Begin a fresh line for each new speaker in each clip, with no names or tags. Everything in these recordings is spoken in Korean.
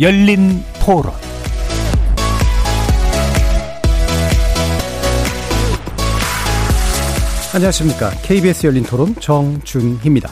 열린 토론
안녕하십니까. KBS 열린 토론 정준희입니다.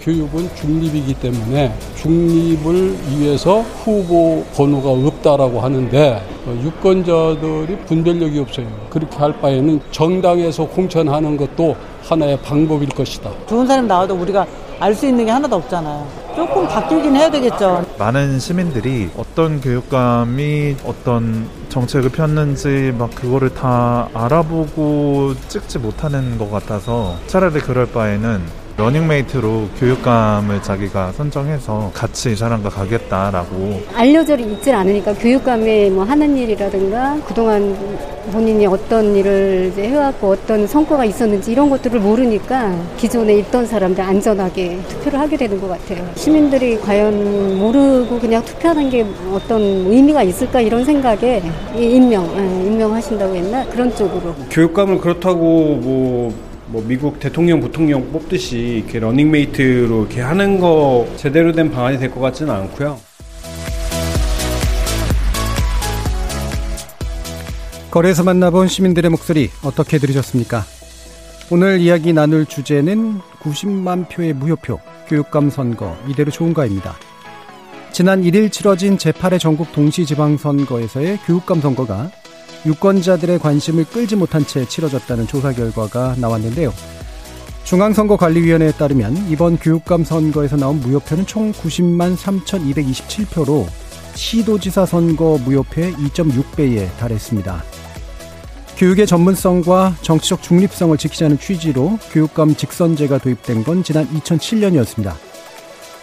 교육은 중립이기 때문에 중립을 위해서 후보 번호가 없다라고 하는데 어, 유권자들이 분별력이 없어요. 그렇게 할 바에는 정당에서 공천하는 것도 하나의 방법일 것이다.
좋은 사람 나와도 우리가 알 수 있는 게 하나도 없잖아요. 조금 바뀌긴 해야 되겠죠.
많은 시민들이 어떤 교육감이 어떤 정책을 폈는지 막 그거를 다 알아보고 찍지 못하는 것 같아서 차라리 그럴 바에는 러닝메이트로 교육감을 자기가 선정해서 같이 이 사람과 가겠다라고
알려져 있질 않으니까 교육감이 뭐 하는 일이라든가 그동안 본인이 어떤 일을 이제 해왔고 어떤 성과가 있었는지 이런 것들을 모르니까 기존에 있던 사람들 안전하게 투표를 하게 되는 것 같아요. 시민들이 과연 모르고 그냥 투표하는 게 어떤 의미가 있을까 이런 생각에 임명, 예, 임명하신다고 했나 그런 쪽으로.
교육감을 그렇다고 뭐 뭐 미국 대통령 부통령 뽑듯이 이렇게 러닝메이트로 이렇게 하는 거 제대로 된 방안이 될 것 같지는 않고요.
거리에서 만나본 시민들의 목소리 어떻게 들으셨습니까? 오늘 이야기 나눌 주제는 90만 표의 무효표, 교육감 선거, 이대로 좋은가입니다. 지난 1일 치러진 제8회 전국 동시지방선거에서의 교육감 선거가 유권자들의 관심을 끌지 못한 채 치러졌다는 조사 결과가 나왔는데요. 중앙선거관리위원회에 따르면 이번 교육감 선거에서 나온 무효표는 총 90만 3,227표로 시도지사 선거 무효표의 2.6배에 달했습니다. 교육의 전문성과 정치적 중립성을 지키자는 취지로 교육감 직선제가 도입된 건 지난 2007년이었습니다.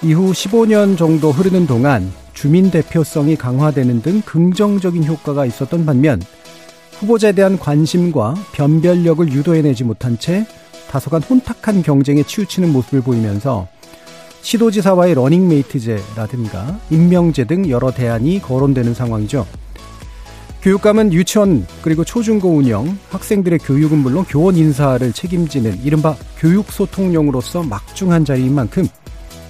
이후 15년 정도 흐르는 동안 주민 대표성이 강화되는 등 긍정적인 효과가 있었던 반면 후보자에 대한 관심과 변별력을 유도해내지 못한 채 다소간 혼탁한 경쟁에 치우치는 모습을 보이면서 시도지사와의 러닝메이트제라든가 임명제 등 여러 대안이 거론되는 상황이죠. 교육감은 유치원 그리고 초중고 운영, 학생들의 교육은 물론 교원 인사를 책임지는 이른바 교육소통용으로서 막중한 자리인 만큼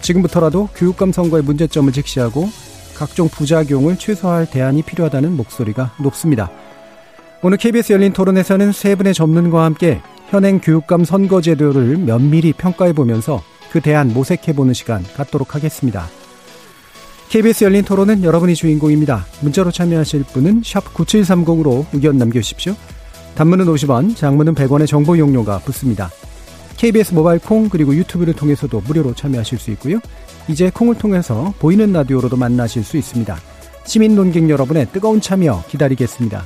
지금부터라도 교육감 선거의 문제점을 직시하고 각종 부작용을 최소화할 대안이 필요하다는 목소리가 높습니다. 오늘 KBS 열린 토론에서는 세 분의 전문가와 함께 현행 교육감 선거 제도를 면밀히 평가해 보면서 그 대안 모색해 보는 시간 갖도록 하겠습니다. KBS 열린 토론은 여러분이 주인공입니다. 문자로 참여하실 분은 9730으로 의견 남겨주십시오. 단문은 50원, 장문은 100원의 정보 용료가 붙습니다. KBS 모바일 콩 그리고 유튜브를 통해서도 무료로 참여하실 수 있고요. 이제 콩을 통해서 보이는 라디오로도 만나실 수 있습니다. 시민 논객 여러분의 뜨거운 참여 기다리겠습니다.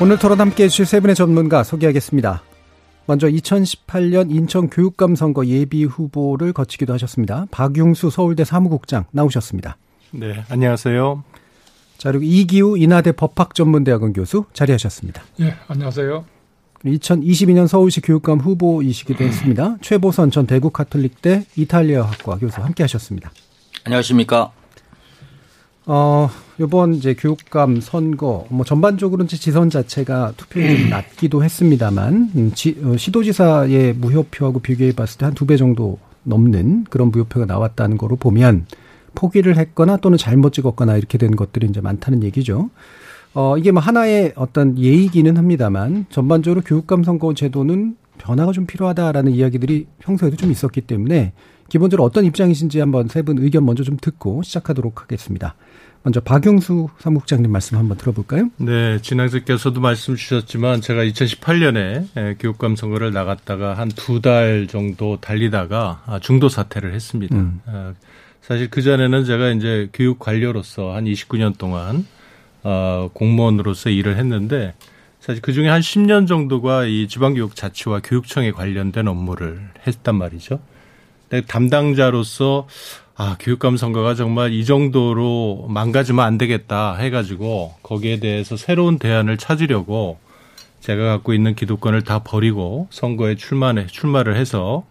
오늘 토론 함께 해주실 세 분의 전문가 소개하겠습니다. 먼저 2018년 인천 교육감 선거 예비 후보를 거치기도 하셨습니다. 박용수 서울대 사무국장 나오셨습니다.
네, 안녕하세요.
자, 그리고 이기우 인하대 법학전문대학원 교수 자리하셨습니다.
네, 안녕하세요.
2022년 서울시 교육감 후보이시기도 했습니다. 최보선 전 대구 카톨릭대 이탈리아학과 교수 함께 하셨습니다.
안녕하십니까.
어, 요번 이제 교육감 선거, 뭐 전반적으로 이제 지선 자체가 투표율이 좀 낮기도 했습니다만, 음, 지, 어, 시도지사의 무효표하고 비교해 봤을 때 한 두 배 정도 넘는 그런 무효표가 나왔다는 거로 보면 포기를 했거나 또는 잘못 찍었거나 이렇게 된 것들이 이제 많다는 얘기죠. 어, 이게 뭐 하나의 어떤 예의기는 합니다만 전반적으로 교육감 선거 제도는 변화가 좀 필요하다라는 이야기들이 평소에도 좀 있었기 때문에 기본적으로 어떤 입장이신지 한번 세 분 의견 먼저 좀 듣고 시작하도록 하겠습니다. 먼저 박용수 사무국장님 말씀 한번 들어볼까요?
네, 진행자께서도 말씀 주셨지만 제가 2018년에 교육감 선거를 나갔다가 한 두 달 정도 달리다가 아, 중도 사퇴를 했습니다. 음. 아, 사실 그 전에는 제가 이제 교육 관료로서 한 29년 동안 어, 공무원으로서 일을 했는데 사실 그 중에 한 10년 정도가 이 지방교육 자치와 교육청에 관련된 업무를 했단 말이죠. 담당자로서 아, 교육감 선거가 정말 이 정도로 망가지면 안 되겠다 해가지고 거기에 대해서 새로운 대안을 찾으려고 제가 갖고 있는 기득권을 다 버리고 선거에 출마해, 출마를 해서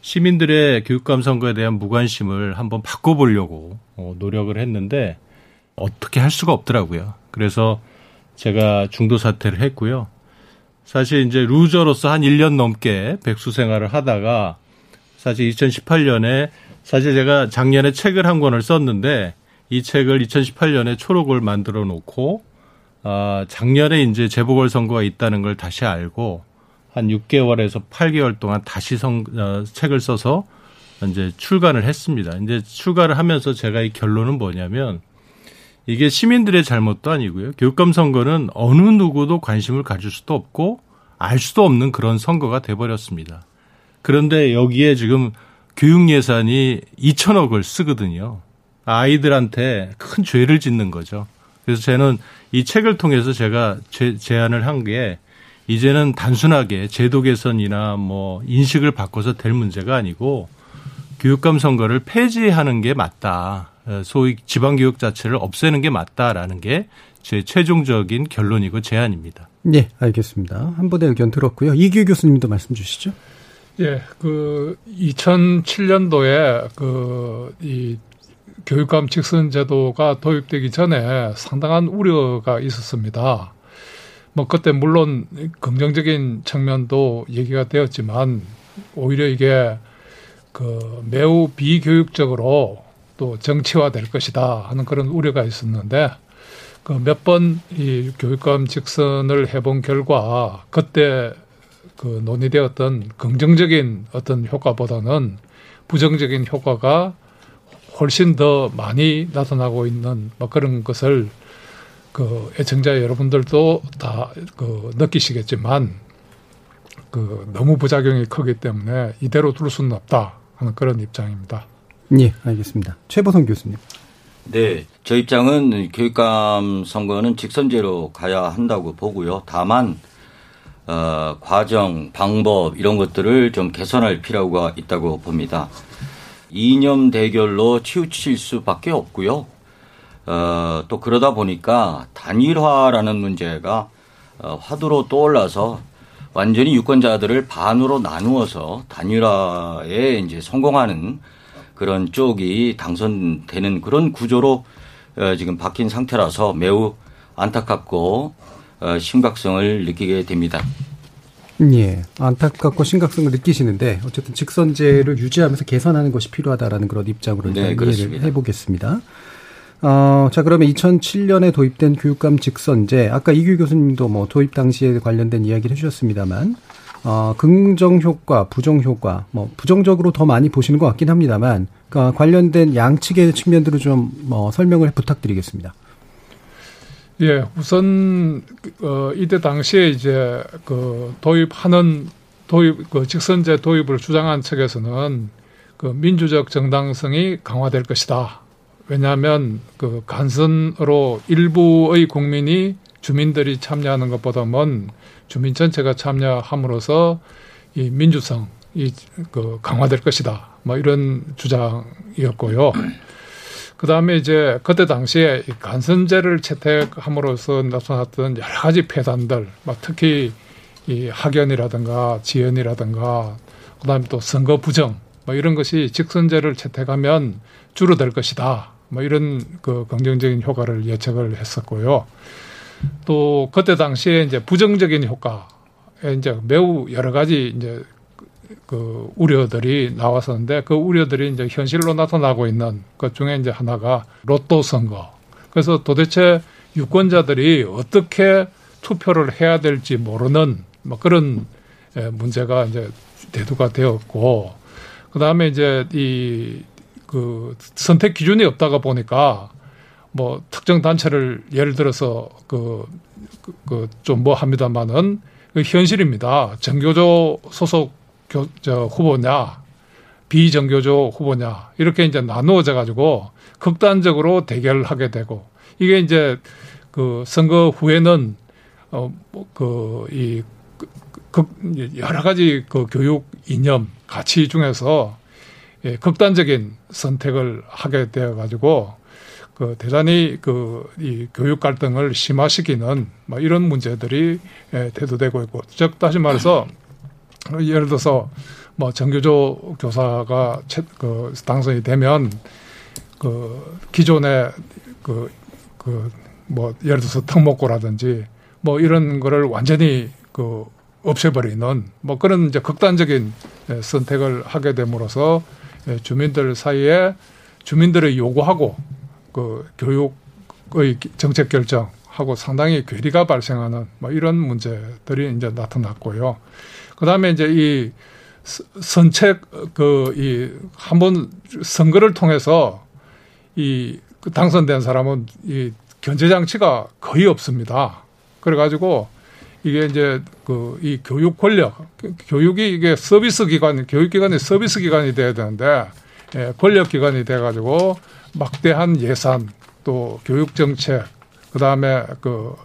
시민들의 교육감 선거에 대한 무관심을 한번 바꿔보려고 어, 노력을 했는데 어떻게 할 수가 없더라고요. 그래서 제가 중도 사퇴를 했고요. 사실 이제 루저로서 한 1년 넘게 백수 생활을 하다가 사실 2018년에 사실 제가 작년에 책을 한 권을 썼는데 이 책을 2018년에 초록을 만들어 놓고 아, 작년에 이제 재보궐 선거가 있다는 걸 다시 알고 한 6개월에서 8개월 동안 다시 성, 어, 책을 써서 이제 출간을 했습니다. 이제 출간을 하면서 제가 이 결론은 뭐냐면 이게 시민들의 잘못도 아니고요. 교육감 선거는 어느 누구도 관심을 가질 수도 없고 알 수도 없는 그런 선거가 돼버렸습니다. 그런데 여기에 지금 교육 예산이 2천억을 쓰거든요. 아이들한테 큰 죄를 짓는 거죠. 그래서 저는 이 책을 통해서 제가 제, 제안을 한 게 이제는 단순하게 제도 개선이나 뭐 인식을 바꿔서 될 문제가 아니고 교육감 선거를 폐지하는 게 맞다. 소위 지방교육 자체를 없애는 게 맞다라는 게 제 최종적인 결론이고 제안입니다.
네, 알겠습니다. 한 번의 의견 들었고요. 이규 교수님도 말씀 주시죠.
예, 그 2007년도에 그 이 교육감 직선 제도가 도입되기 전에 상당한 우려가 있었습니다. 뭐 그때 물론 긍정적인 측면도 얘기가 되었지만 오히려 이게 그 매우 비교육적으로 또 정치화될 것이다 하는 그런 우려가 있었는데 그 몇 번 이 교육감 직선을 해본 결과 그때 그 논의되었던 긍정적인 어떤 효과보다는 부정적인 효과가 훨씬 더 많이 나타나고 있는 뭐 그런 것을 그 애청자 여러분들도 다 그 느끼시겠지만 그 너무 부작용이 크기 때문에 이대로 둘 수는 없다 하는 그런 입장입니다.
예, 알겠습니다. 최보성 교수님.
네, 저 입장은 교육감 선거는 직선제로 가야 한다고 보고요. 다만 어, 과정, 방법 이런 것들을 좀 개선할 필요가 있다고 봅니다. 이념 대결로 치우칠 수밖에 없고요. 어, 또 그러다 보니까 단일화라는 문제가 어, 화두로 떠올라서 완전히 유권자들을 반으로 나누어서 단일화에 이제 성공하는 그런 쪽이 당선되는 그런 구조로 어, 지금 바뀐 상태라서 매우 안타깝고 어, 심각성을 느끼게 됩니다.
예, 안타깝고 심각성을 느끼시는데 어쨌든 직선제를 유지하면서 개선하는 것이 필요하다라는 그런 입장으로 네, 이해를 그렇습니다. 해보겠습니다. 어, 자 그러면 2007년에 도입된 교육감 직선제 아까 이규 교수님도 뭐 도입 당시에 관련된 이야기를 해주셨습니다만 어, 긍정 효과, 부정 효과, 뭐 부정적으로 더 많이 보시는 것 같긴 합니다만 그러니까 관련된 양측의 측면들을 좀뭐 설명을 부탁드리겠습니다.
예, 우선 어 이때 당시에 이제 그 도입하는 도입 그 직선제 도입을 주장한 측에서는 그 민주적 정당성이 강화될 것이다. 왜냐하면 그 간선으로 일부의 국민이 주민들이 참여하는 것보다는 주민 전체가 참여함으로써 이 민주성이 그 강화될 것이다. 뭐 이런 주장이었고요. 그 다음에 이제 그때 당시에 간선제를 채택함으로써 나타났던 여러 가지 폐단들, 뭐 특히 이 학연이라든가 지연이라든가 그 다음에 또 선거 부정, 뭐 이런 것이 직선제를 채택하면 줄어들 것이다. 뭐 이런 그 긍정적인 효과를 예측을 했었고요. 또 그때 당시에 이제 부정적인 효과에 이제 매우 여러 가지 이제 그 우려들이 나왔었는데 그 우려들이 이제 현실로 나타나고 있는 것 중에 이제 하나가 로또 선거. 그래서 도대체 유권자들이 어떻게 투표를 해야 될지 모르는 뭐 그런 예, 문제가 이제 대두가 되었고 그 다음에 이제 이 그 선택 기준이 없다가 보니까 뭐 특정 단체를 예를 들어서 그 그 좀뭐 합니다만은 그 현실입니다. 정교조 소속 교, 저 후보냐, 비정교조 후보냐, 이렇게 이제 나누어져 가지고 극단적으로 대결하게 되고 이게 이제 그 선거 후에는 어, 뭐 그, 이, 그, 여러 가지 그 교육 이념, 가치 중에서 예, 극단적인 선택을 하게 되어 가지고 그 대단히 그 이 교육 갈등을 심화시키는 뭐 이런 문제들이 예, 대두되고 있고 즉 다시 말해서 예를 들어서 뭐 정규조 교사가 채, 그 당선이 되면 그 기존의 그 그 뭐 예를 들어서 특목고라든지 뭐 이런 거를 완전히 그 없애버리는 뭐 그런 이제 극단적인 예, 선택을 하게 됨으로써 예, 주민들 사이에 주민들의 요구하고 그 교육의 정책 결정 하고 상당히 괴리가 발생하는 뭐 이런 문제들이 이제 나타났고요. 그 다음에 이제 이 선책 그 이 한 번 선거를 통해서 이그 당선된 사람은 이 견제 장치가 거의 없습니다. 그래가지고 이게 이제 그 이 교육 권력, 교육이 이게 서비스 기관, 교육 기관이 서비스 기관이 돼야 되는데 예, 권력 기관이 돼가지고 막대한 예산 또 교육 정책 그 다음에 그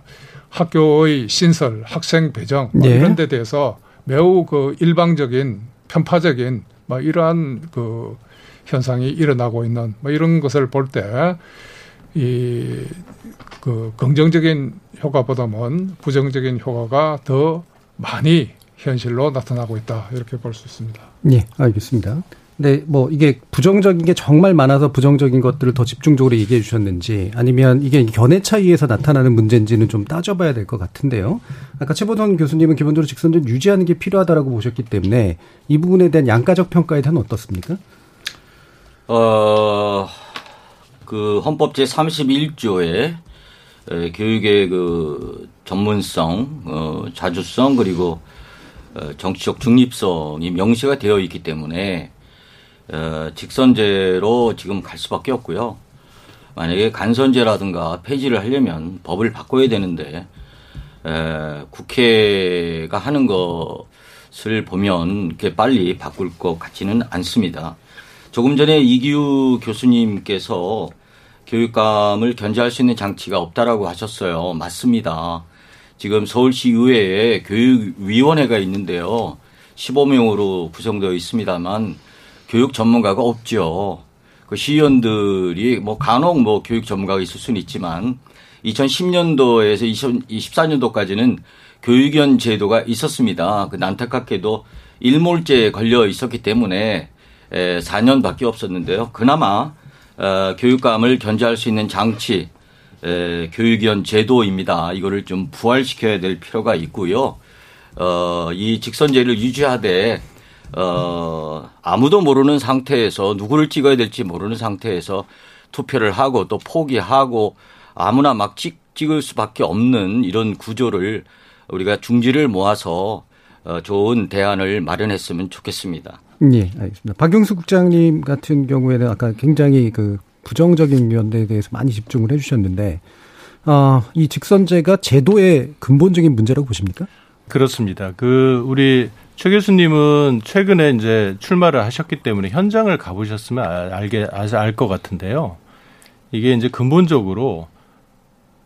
학교의 신설, 학생 배정 뭐
네.
이런 데 대해서 매우 그 일방적인 편파적인 뭐 이러한 그 현상이 일어나고 있는 뭐 이런 것을 볼 때 이 그 긍정적인 효과보다는 부정적인 효과가 더 많이 현실로 나타나고 있다 이렇게 볼 수 있습니다.
예, 알겠습니다. 근데 뭐 이게 부정적인 게 정말 많아서 부정적인 것들을 더 집중적으로 얘기해 주셨는지 아니면 이게 견해 차이에서 나타나는 문제인지는 좀 따져봐야 될 것 같은데요. 아까 최보돈 교수님은 기본적으로 직선제를 유지하는 게 필요하다라고 보셨기 때문에 이 부분에 대한 양가적 평가에 대한 어떻습니까?
어, 그 헌법 제 31조에 교육의 그 전문성, 어, 자주성 그리고 어, 정치적 중립성이 명시가 되어 있기 때문에 어, 직선제로 지금 갈 수밖에 없고요. 만약에 간선제라든가 폐지를 하려면 법을 바꿔야 되는데 에, 국회가 하는 것을 보면 이렇게 빨리 바꿀 것 같지는 않습니다. 조금 전에 이기우 교수님께서 교육감을 견제할 수 있는 장치가 없다라고 하셨어요. 맞습니다. 지금 서울시 의회에 교육위원회가 있는데요. 15명으로 구성되어 있습니다만 교육 전문가가 없죠. 그 시의원들이 뭐 간혹 뭐 교육 전문가가 있을 수는 있지만 2010년도에서 2024년도까지는 교육위원 제도가 있었습니다. 그 안타깝게도 일몰제에 걸려 있었기 때문에 에, 4년밖에 없었는데요. 그나마 어, 교육감을 견제할 수 있는 장치, 에, 교육위원 제도입니다. 이거를 좀 부활시켜야 될 필요가 있고요. 어, 이 직선제를 유지하되 어, 아무도 모르는 상태에서 누구를 찍어야 될지 모르는 상태에서 투표를 하고 또 포기하고 아무나 막 찍, 찍을 수밖에 없는 이런 구조를 우리가 중지를 모아서 어, 좋은 대안을 마련했으면 좋겠습니다.
예, 알겠습니다. 박영수 국장님 같은 경우에는 아까 굉장히 그 부정적인 면에 대해서 많이 집중을 해주셨는데, 아, 이 직선제가 제도의 근본적인 문제라고 보십니까?
그렇습니다. 그 우리 최 교수님은 최근에 이제 출마를 하셨기 때문에 현장을 가보셨으면 알- 알게 알 것 같은데요. 이게 이제 근본적으로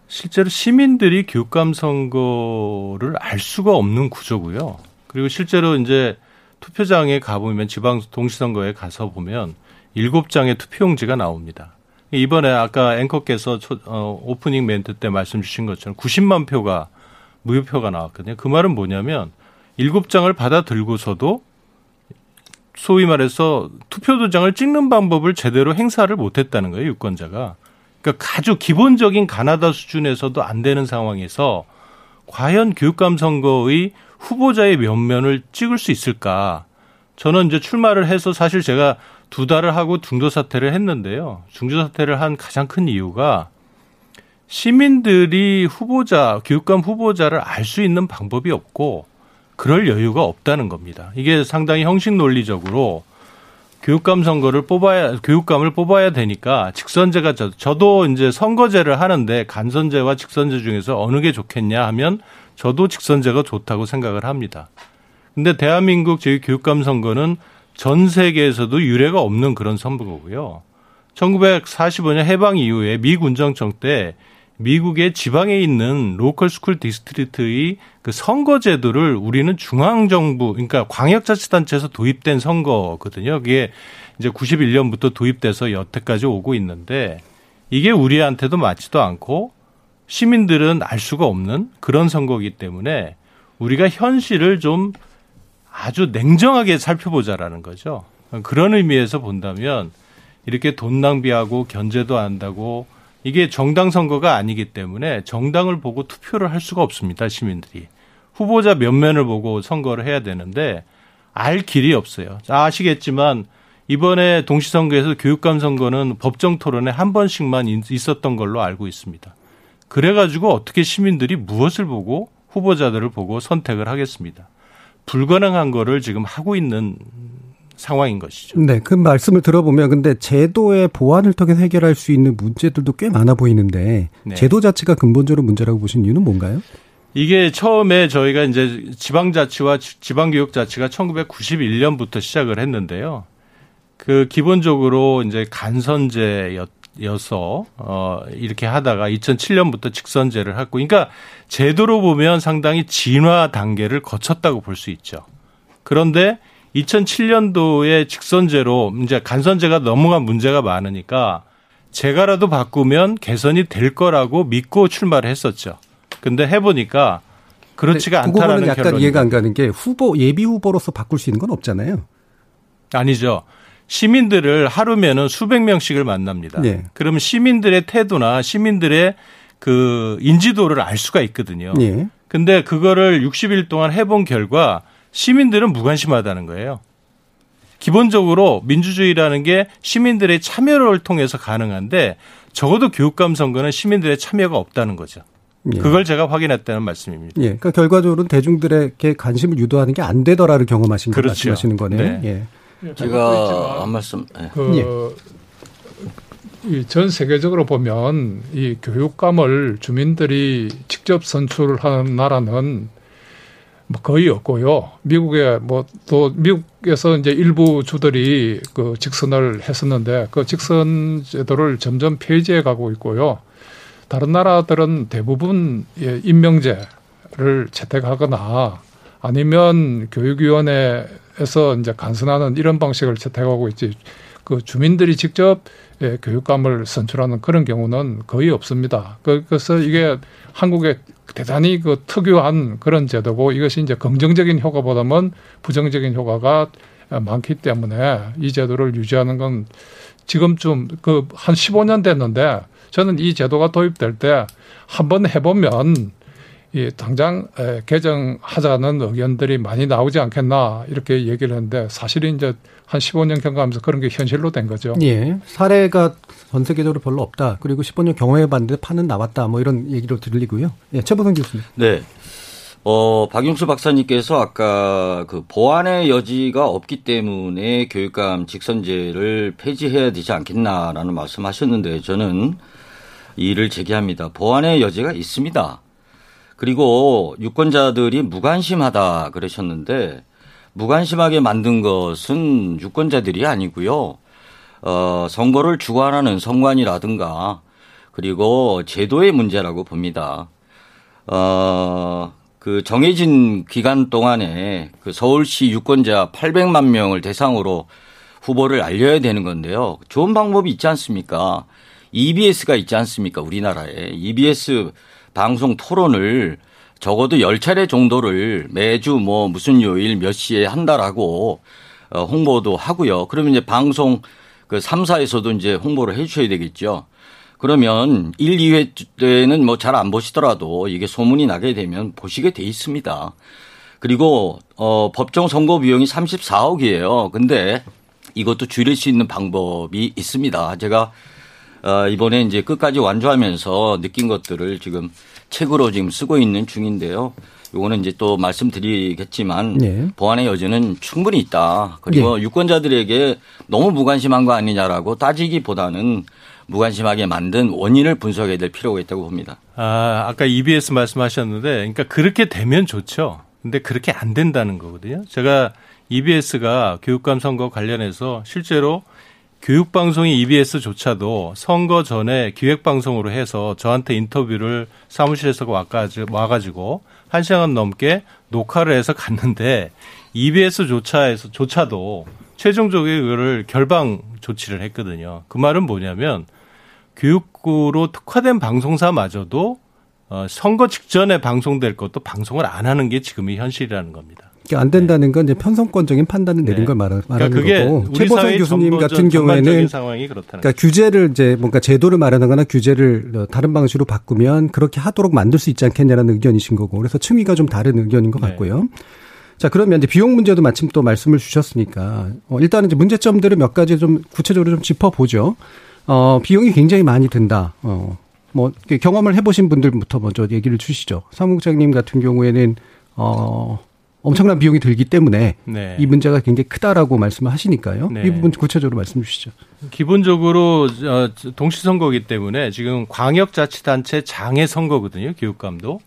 실제로 시민들이 교육감 선거를 알 수가 없는 구조고요. 그리고 실제로 이제 투표장에 가보면 지방 동시선거에 가서 보면 일곱 장의 투표용지가 나옵니다. 이번에 아까 앵커께서 초- 어, 오프닝 멘트 때 말씀 주신 것처럼 90만 표가 무효표가 나왔거든요. 그 말은 뭐냐면 일곱 장을 받아 들고서도 소위 말해서 투표 도장을 찍는 방법을 제대로 행사를 못했다는 거예요 유권자가. 그러니까 아주 기본적인 가나다 수준에서도 안 되는 상황에서 과연 교육감 선거의 후보자의 면면을 찍을 수 있을까? 저는 이제 출마를 해서 사실 제가 두 달을 하고 중도 사퇴를 했는데요. 중도 사퇴를 한 가장 큰 이유가 시민들이 후보자, 교육감 후보자를 알 수 있는 방법이 없고 그럴 여유가 없다는 겁니다. 이게 상당히 형식 논리적으로 교육감 선거를 뽑아야 교육감을 뽑아야 되니까 직선제가 저, 저도 이제 선거제를 하는데 간선제와 직선제 중에서 어느 게 좋겠냐 하면 저도 직선제가 좋다고 생각을 합니다. 근데 대한민국 저희 교육감 선거는 전 세계에서도 유례가 없는 그런 선거고요. 1945년 해방 이후에 미 군정청 때 미국의 지방에 있는 local school district의 그 선거 제도를 우리는 중앙 정부 그러니까 광역자치단체에서 도입된 선거거든요. 그게 이제 91년부터 도입돼서 여태까지 오고 있는데 이게 우리한테도 맞지도 않고 시민들은 알 수가 없는 그런 선거이기 때문에 우리가 현실을 좀 아주 냉정하게 살펴보자라는 거죠. 그런 의미에서 본다면 이렇게 돈 낭비하고 견제도 한다고 이게 정당 선거가 아니기 때문에 정당을 보고 투표를 할 수가 없습니다. 시민들이. 후보자 면면을 보고 선거를 해야 되는데 알 길이 없어요. 아시겠지만 이번에 동시선거에서 교육감 선거는 법정 토론에 한 번씩만 있었던 걸로 알고 있습니다. 그래가지고 어떻게 시민들이 무엇을 보고 후보자들을 보고 선택을 하겠습니다. 불가능한 거를 지금 하고 있는 상황인 것이죠.
네, 그 말씀을 들어보면 근데 제도의 보완을 통해 해결할 수 있는 문제들도 꽤 많아 보이는데 네. 제도 자체가 근본적으로 문제라고 보신 이유는 뭔가요?
이게 처음에 저희가 이제 지방자치와 지방교육자치가 1991년부터 시작을 했는데요. 그 기본적으로 이제 간선제였 여서 어 이렇게 하다가 2007년부터 직선제를 하고 그러니까 제도로 보면 상당히 진화 단계를 거쳤다고 볼 수 있죠. 그런데 2007년도에 직선제로 이제 간선제가 넘어간 문제가 많으니까 제가라도 바꾸면 개선이 될 거라고 믿고 출마를 했었죠. 근데 해보니까 그렇지가 않다라는
약간
결론이
이해가 안 가는 게 후보 예비 후보로서 바꿀 수 있는 건 없잖아요.
아니죠. 시민들을 하루면은 수백 명씩을 만납니다. 네. 그러면 시민들의 태도나 시민들의 그 인지도를 알 수가 있거든요. 네. 근데 그거를 60일 동안 해본 결과 시민들은 무관심하다는 거예요. 기본적으로 민주주의라는 게 시민들의 참여를 통해서 가능한데 적어도 교육감 선거는 시민들의 참여가 없다는 거죠. 예. 그걸 제가 확인했다는 말씀입니다.
예. 그러니까 결과적으로는 대중들에게 관심을 유도하는 게 안 되더라를 경험하신 그렇죠. 말씀하시는 거네요. 네.
예. 제가 한 말씀. 네.
그 이전 세계적으로 보면 이 교육감을 주민들이 직접 선출하는 나라는 뭐 거의 없고요. 미국에 뭐 또 미국에서 이제 일부 주들이 그 직선을 했었는데 그 직선 제도를 점점 폐지해 가고 있고요. 다른 나라들은 대부분 예, 임명제를 채택하거나 아니면 교육위원회에서 이제 간선하는 이런 방식을 채택하고 있지. 그 주민들이 직접 예, 교육감을 선출하는 그런 경우는 거의 없습니다. 그, 그래서 이게 한국의 대단히 그 특유한 그런 제도고 이것이 이제 긍정적인 효과보다는 부정적인 효과가 많기 때문에 이 제도를 유지하는 건 지금쯤 그 한 15년 됐는데 저는 이 제도가 도입될 때 한번 해보면 이 당장 개정하자는 의견들이 많이 나오지 않겠나 이렇게 얘기를 했는데 사실은 이제 한 15년 경과하면서 그런 게 현실로 된 거죠.
예. 사례가 전 세계적으로 별로 없다. 그리고 15년 경험해 봤는데 판은 나왔다. 뭐 이런 얘기로 들리고요. 예, 최보성 교수님.
네. 어, 박용수 박사님께서 아까 그 보완의 여지가 없기 때문에 교육감 직선제를 폐지해야 되지 않겠나라는 말씀 하셨는데 저는 이를 제기합니다. 보완의 여지가 있습니다. 그리고 유권자들이 무관심하다 그러셨는데 무관심하게 만든 것은 유권자들이 아니고요. 어, 선거를 주관하는 선관이라든가 그리고 제도의 문제라고 봅니다. 어, 그 정해진 기간 동안에 그 서울시 유권자 800만 명을 대상으로 후보를 알려야 되는 건데요. 좋은 방법이 있지 않습니까? EBS가 있지 않습니까? 우리나라에. EBS 방송 토론을 적어도 10차례 정도를 매주 뭐 무슨 요일 몇 시에 한다라고 어, 홍보도 하고요. 그러면 이제 방송 그 3사에서도 이제 홍보를 해 주셔야 되겠죠. 그러면 1, 2회 때는 뭐 잘 안 보시더라도 이게 소문이 나게 되면 보시게 돼 있습니다. 그리고 어 법정 선거 비용이 34억이에요. 근데 이것도 줄일 수 있는 방법이 있습니다. 제가 어, 이번에 이제 끝까지 완주하면서 느낀 것들을 지금 책으로 지금 쓰고 있는 중인데요. 요거는 이제 또 말씀드리겠지만 네. 보완의 여지는 충분히 있다. 그리고 네. 유권자들에게 너무 무관심한 거 아니냐라고 따지기보다는 무관심하게 만든 원인을 분석해야 될 필요가 있다고 봅니다.
아, 아까 EBS 말씀하셨는데 그러니까 그렇게 되면 좋죠. 근데 그렇게 안 된다는 거거든요. 제가 EBS가 교육감 선거 관련해서 실제로 교육방송이 EBS조차도 선거 전에 기획방송으로 해서 저한테 인터뷰를 사무실에서 와가지고 한 시간 넘게 녹화를 해서 갔는데 EBS조차에서 조차도 최종적으로 이거를 결방 조치를 했거든요. 그 말은 뭐냐면 교육구로 특화된 방송사마저도 어, 선거 직전에 방송될 것도 방송을 안 하는 게 지금의 현실이라는 겁니다.
안 된다는 건 이제 편성권적인 판단을 내린
네.
걸 말하는
그러니까 그게
거고 최보선 교수님 같은 경우에는 그러니까 규제를 이제 뭔가 제도를 마련하거나 규제를 다른 방식으로 바꾸면 그렇게 하도록 만들 수 있지 않겠냐라는 의견이신 거고 그래서 층위가 좀 다른 의견인 것
네.
같고요. 자 그러면 이제 비용 문제도 마침 또 말씀을 주셨으니까 어, 일단은 이제 문제점들을 몇 가지 좀 구체적으로 좀 짚어보죠. 어 비용이 굉장히 많이 든다. 어뭐 이렇게 경험을 해보신 분들부터 먼저 얘기를 주시죠. 사무국장님 같은 경우에는 어 엄청난 비용이 들기 때문에
네.
이 문제가 굉장히 크다라고 말씀을 하시니까요.
네.
이 부분 구체적으로 말씀 주시죠.
기본적으로 어, 동시선거기 때문에 지금 광역자치단체 장애 선거거든요. 교육감도.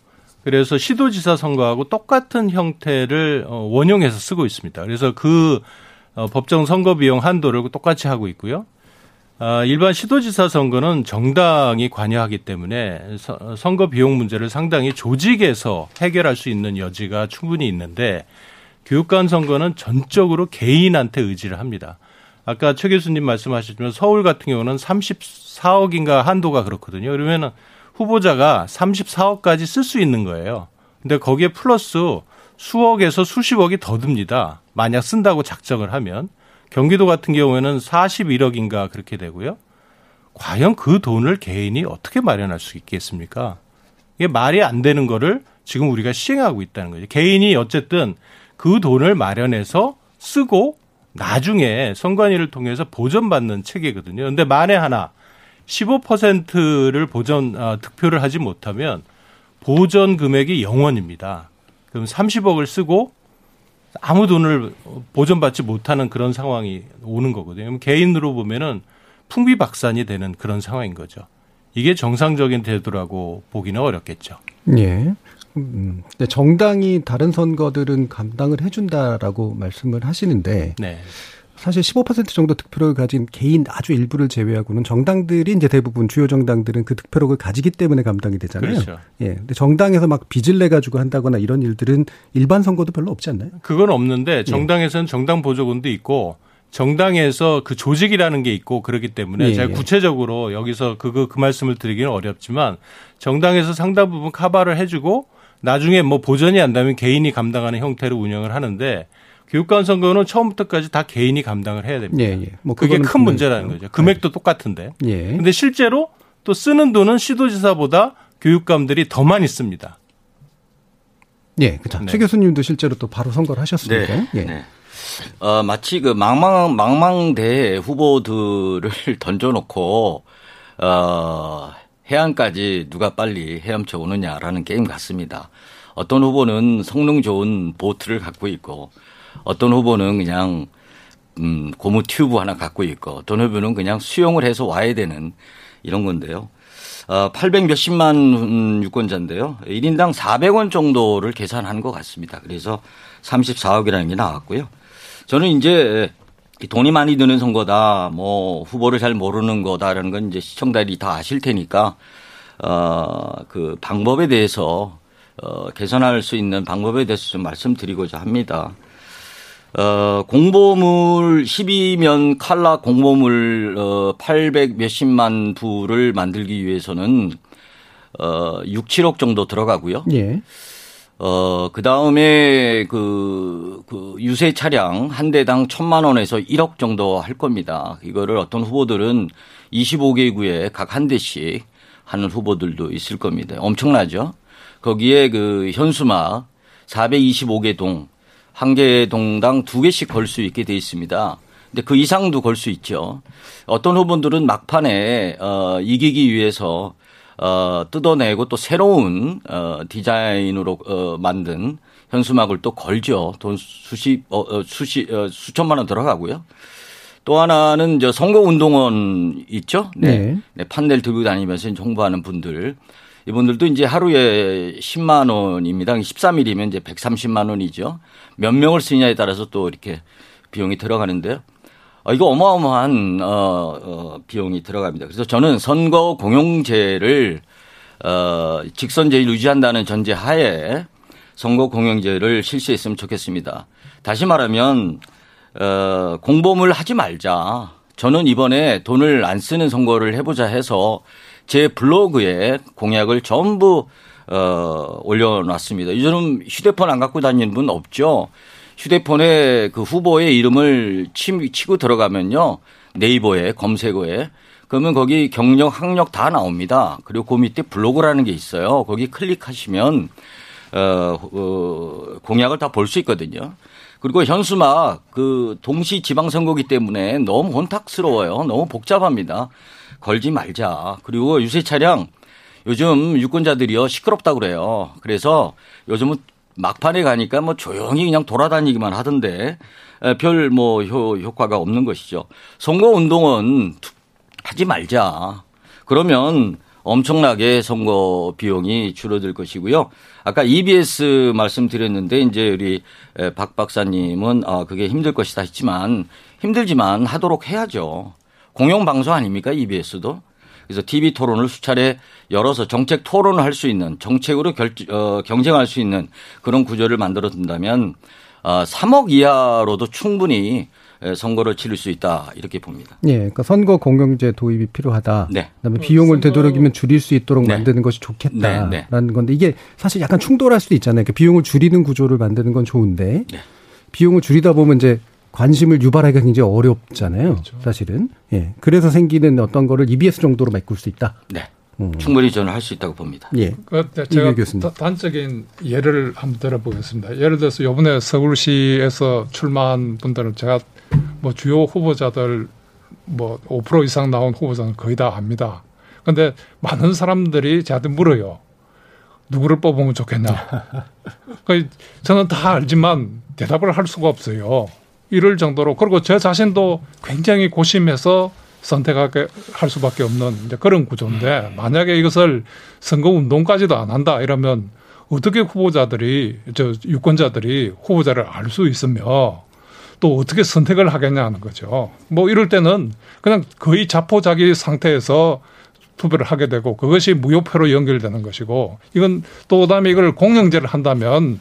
그래서 시도지사 선거하고 똑같은 형태를 어, 원용해서 쓰고 있습니다. 그래서 그 어, 법정 선거 비용 한도를 똑같이 하고 있고요. 아, 일반 시도지사 선거는 정당이 관여하기 때문에 서- 선거 비용 문제를 상당히 조직에서 해결할 수 있는 여지가 충분히 있는데 교육감 선거는 전적으로 개인한테 의지를 합니다. 아까 최 교수님 말씀하셨지만 서울 같은 경우는 34억인가 한도가 그렇거든요. 그러면 후보자가 34억까지 쓸 수 있는 거예요. 근데 거기에 플러스 수억에서 수십억이 더 듭니다. 만약 쓴다고 작정을 하면 경기도 같은 경우에는 41억인가 그렇게 되고요. 과연 그 돈을 개인이 어떻게 마련할 수 있겠습니까? 이게 말이 안 되는 거를 지금 우리가 시행하고 있다는 거죠. 개인이 어쨌든 그 돈을 마련해서 쓰고 나중에 선관위를 통해서 보전받는 체계거든요. 근데 만에 하나 15%를 보전 아, 득표를 하지 못하면 보전 금액이 0원입니다. 그럼 30억을 쓰고 아무 돈을 보전받지 못하는 그런 상황이 오는 거거든요. 개인으로 보면은 풍비박산이 되는 그런 상황인 거죠. 이게 정상적인 태도라고 보기는 어렵겠죠.
예. 음, 정당이 다른 선거들은 감당을 해준다라고 말씀을 하시는데
네.
사실 15% 정도 득표를 가진 개인 아주 일부를 제외하고는 정당들이 이제 대부분 주요 정당들은 그 득표력을 가지기 때문에 감당이 되잖아요.
그렇죠.
예. 근데 정당에서 막 빚을 내 가지고 한다거나 이런 일들은 일반 선거도 별로 없지 않나요?
그건 없는데 정당에서는 정당 보조금도 있고 정당에서 그 조직이라는 게 있고 그렇기 때문에
예,
제가
예.
구체적으로 여기서 그거 그 말씀을 드리기는 어렵지만 정당에서 상당 부분 커버를 해주고 나중에 뭐 보전이 안 되면 개인이 감당하는 형태로 운영을 하는데 교육감 선거는 처음부터까지 다 개인이 감당을 해야 됩니다.
예, 예. 뭐
그게 큰 문제라는 거죠. 금액도 똑같은데.
예.
근데 실제로 또 쓰는 돈은 시도지사보다 교육감들이 더 많이 씁니다.
예. 그렇죠.
네.
최 교수님도 실제로 또 바로 선거를 하셨으니까.
네.
예.
네. 어, 마치 그 망망, 망망대 후보들을 던져놓고, 어, 해안까지 누가 빨리 헤엄쳐 오느냐라는 게임 같습니다. 어떤 후보는 성능 좋은 보트를 갖고 있고, 어떤 후보는 그냥, 음, 고무 튜브 하나 갖고 있고, 어떤 후보는 그냥 수용을 해서 와야 되는 이런 건데요. 어, 800 몇십만 음, 유권자인데요. 1인당 400원 정도를 계산한 것 같습니다. 그래서 34억이라는 게 나왔고요. 저는 이제 돈이 많이 드는 선거다, 뭐 후보를 잘 모르는 거다라는 건 이제 시청자들이 다 아실 테니까 어, 그 방법에 대해서 어, 개선할 수 있는 방법에 대해서 좀 말씀드리고자 합니다. 어, 공보물 12면 칼라 공보물 어, 800 몇십만 부를 만들기 위해서는 어, 6, 7억 정도 들어가고요.
예.
어, 그 다음에 그, 그 유세 차량 한 대당 천만 원에서 1억 정도 할 겁니다. 이거를 어떤 후보들은 25개구에 각 한 대씩 하는 후보들도 있을 겁니다. 엄청나죠? 거기에 그 현수막 425개 동, 한 개 동당 두 개씩 걸 수 있게 돼 있습니다. 근데 그 이상도 걸 수 있죠. 어떤 후보들은 막판에 어, 이기기 위해서 어, 뜯어내고 또 새로운 어, 디자인으로 어, 만든 현수막을 또 걸죠. 돈 수십 어, 어, 수십 어, 수천만 원 들어가고요. 또 하나는 저 선거 운동원 있죠. 네.
네.
네, 판넬 들고 다니면서 홍보하는 분들. 이분들도 이제 하루에 10만 원입니다. 13일이면 이제 130만 원이죠. 몇 명을 쓰냐에 따라서 또 이렇게 비용이 들어가는데요. 어, 이거 어마어마한 어, 어, 비용이 들어갑니다. 그래서 저는 선거 공영제를 어, 직선제를 유지한다는 전제 하에 선거 공영제를 실시했으면 좋겠습니다. 다시 말하면 어, 공범을 하지 말자. 저는 이번에 돈을 안 쓰는 선거를 해보자 해서 제 블로그에 공약을 전부 어, 올려놨습니다. 요즘 휴대폰 안 갖고 다니는 분 없죠? 휴대폰에 그 후보의 이름을 치고 들어가면요. 네이버에 검색어에 그러면 거기 경력, 학력 다 나옵니다. 그리고 그 밑에 블로그라는 게 있어요. 거기 클릭하시면 어, 어 공약을 다 볼 수 있거든요. 그리고 현수막 그 동시 지방선거기 때문에 너무 혼탁스러워요. 너무 복잡합니다. 걸지 말자. 그리고 유세 차량 요즘 유권자들이요 시끄럽다 그래요. 그래서 요즘은 막판에 가니까 뭐 조용히 그냥 돌아다니기만 하던데 별 뭐 효과가 없는 것이죠. 선거 운동은 하지 말자. 그러면 엄청나게 선거 비용이 줄어들 것이고요. 아까 EBS 말씀드렸는데 이제 우리 박 박사님은 아 그게 힘들 것이다 했지만 힘들지만 하도록 해야죠. 공영 방송 아닙니까 EBS도? 그래서 TV 토론을 수차례 열어서 정책 토론을 할 수 있는 정책으로 결, 어, 경쟁할 수 있는 그런 구조를 만들어 둔다면 어, 3억 이하로도 충분히 선거를 치를 수 있다 이렇게 봅니다.
예, 그러니까 선거 공영제 도입이 필요하다.
네.
그다음에 비용을 되도록이면 줄일 수 있도록 네. 만드는 것이 좋겠다라는 네, 네. 건데 이게 사실 약간 충돌할 수도 있잖아요. 그러니까 비용을 줄이는 구조를 만드는 건 좋은데
네.
비용을 줄이다 보면 이제 관심을 유발하기가 굉장히 어렵잖아요. 그렇죠. 사실은. 예. 그래서 생기는 어떤 거를 EBS 정도로 메꿀 수 있다.
네. 음. 충분히 저는 할 수 있다고 봅니다.
예.
그 제가 단적인 예를 한번 들어보겠습니다. 예를 들어서 이번에 서울시에서 출마한 분들은 제가 뭐 주요 후보자들 뭐 5% 이상 나온 후보자는 거의 다 압니다. 근데 많은 사람들이 저한테 물어요. 누구를 뽑으면 좋겠냐. 그 저는 다 알지만 대답을 할 수가 없어요. 이럴 정도로 그리고 저 자신도 굉장히 고심해서 선택하게 할 수밖에 없는 그런 구조인데 만약에 이것을 선거 운동까지도 안 한다 이러면 어떻게 후보자들이 저 유권자들이 후보자를 알 수 있으며 또 어떻게 선택을 하겠냐는 거죠. 뭐 이럴 때는 그냥 거의 자포자기 상태에서 투표를 하게 되고 그것이 무효표로 연결되는 것이고 이건 또 그다음에 이걸 공영제를 한다면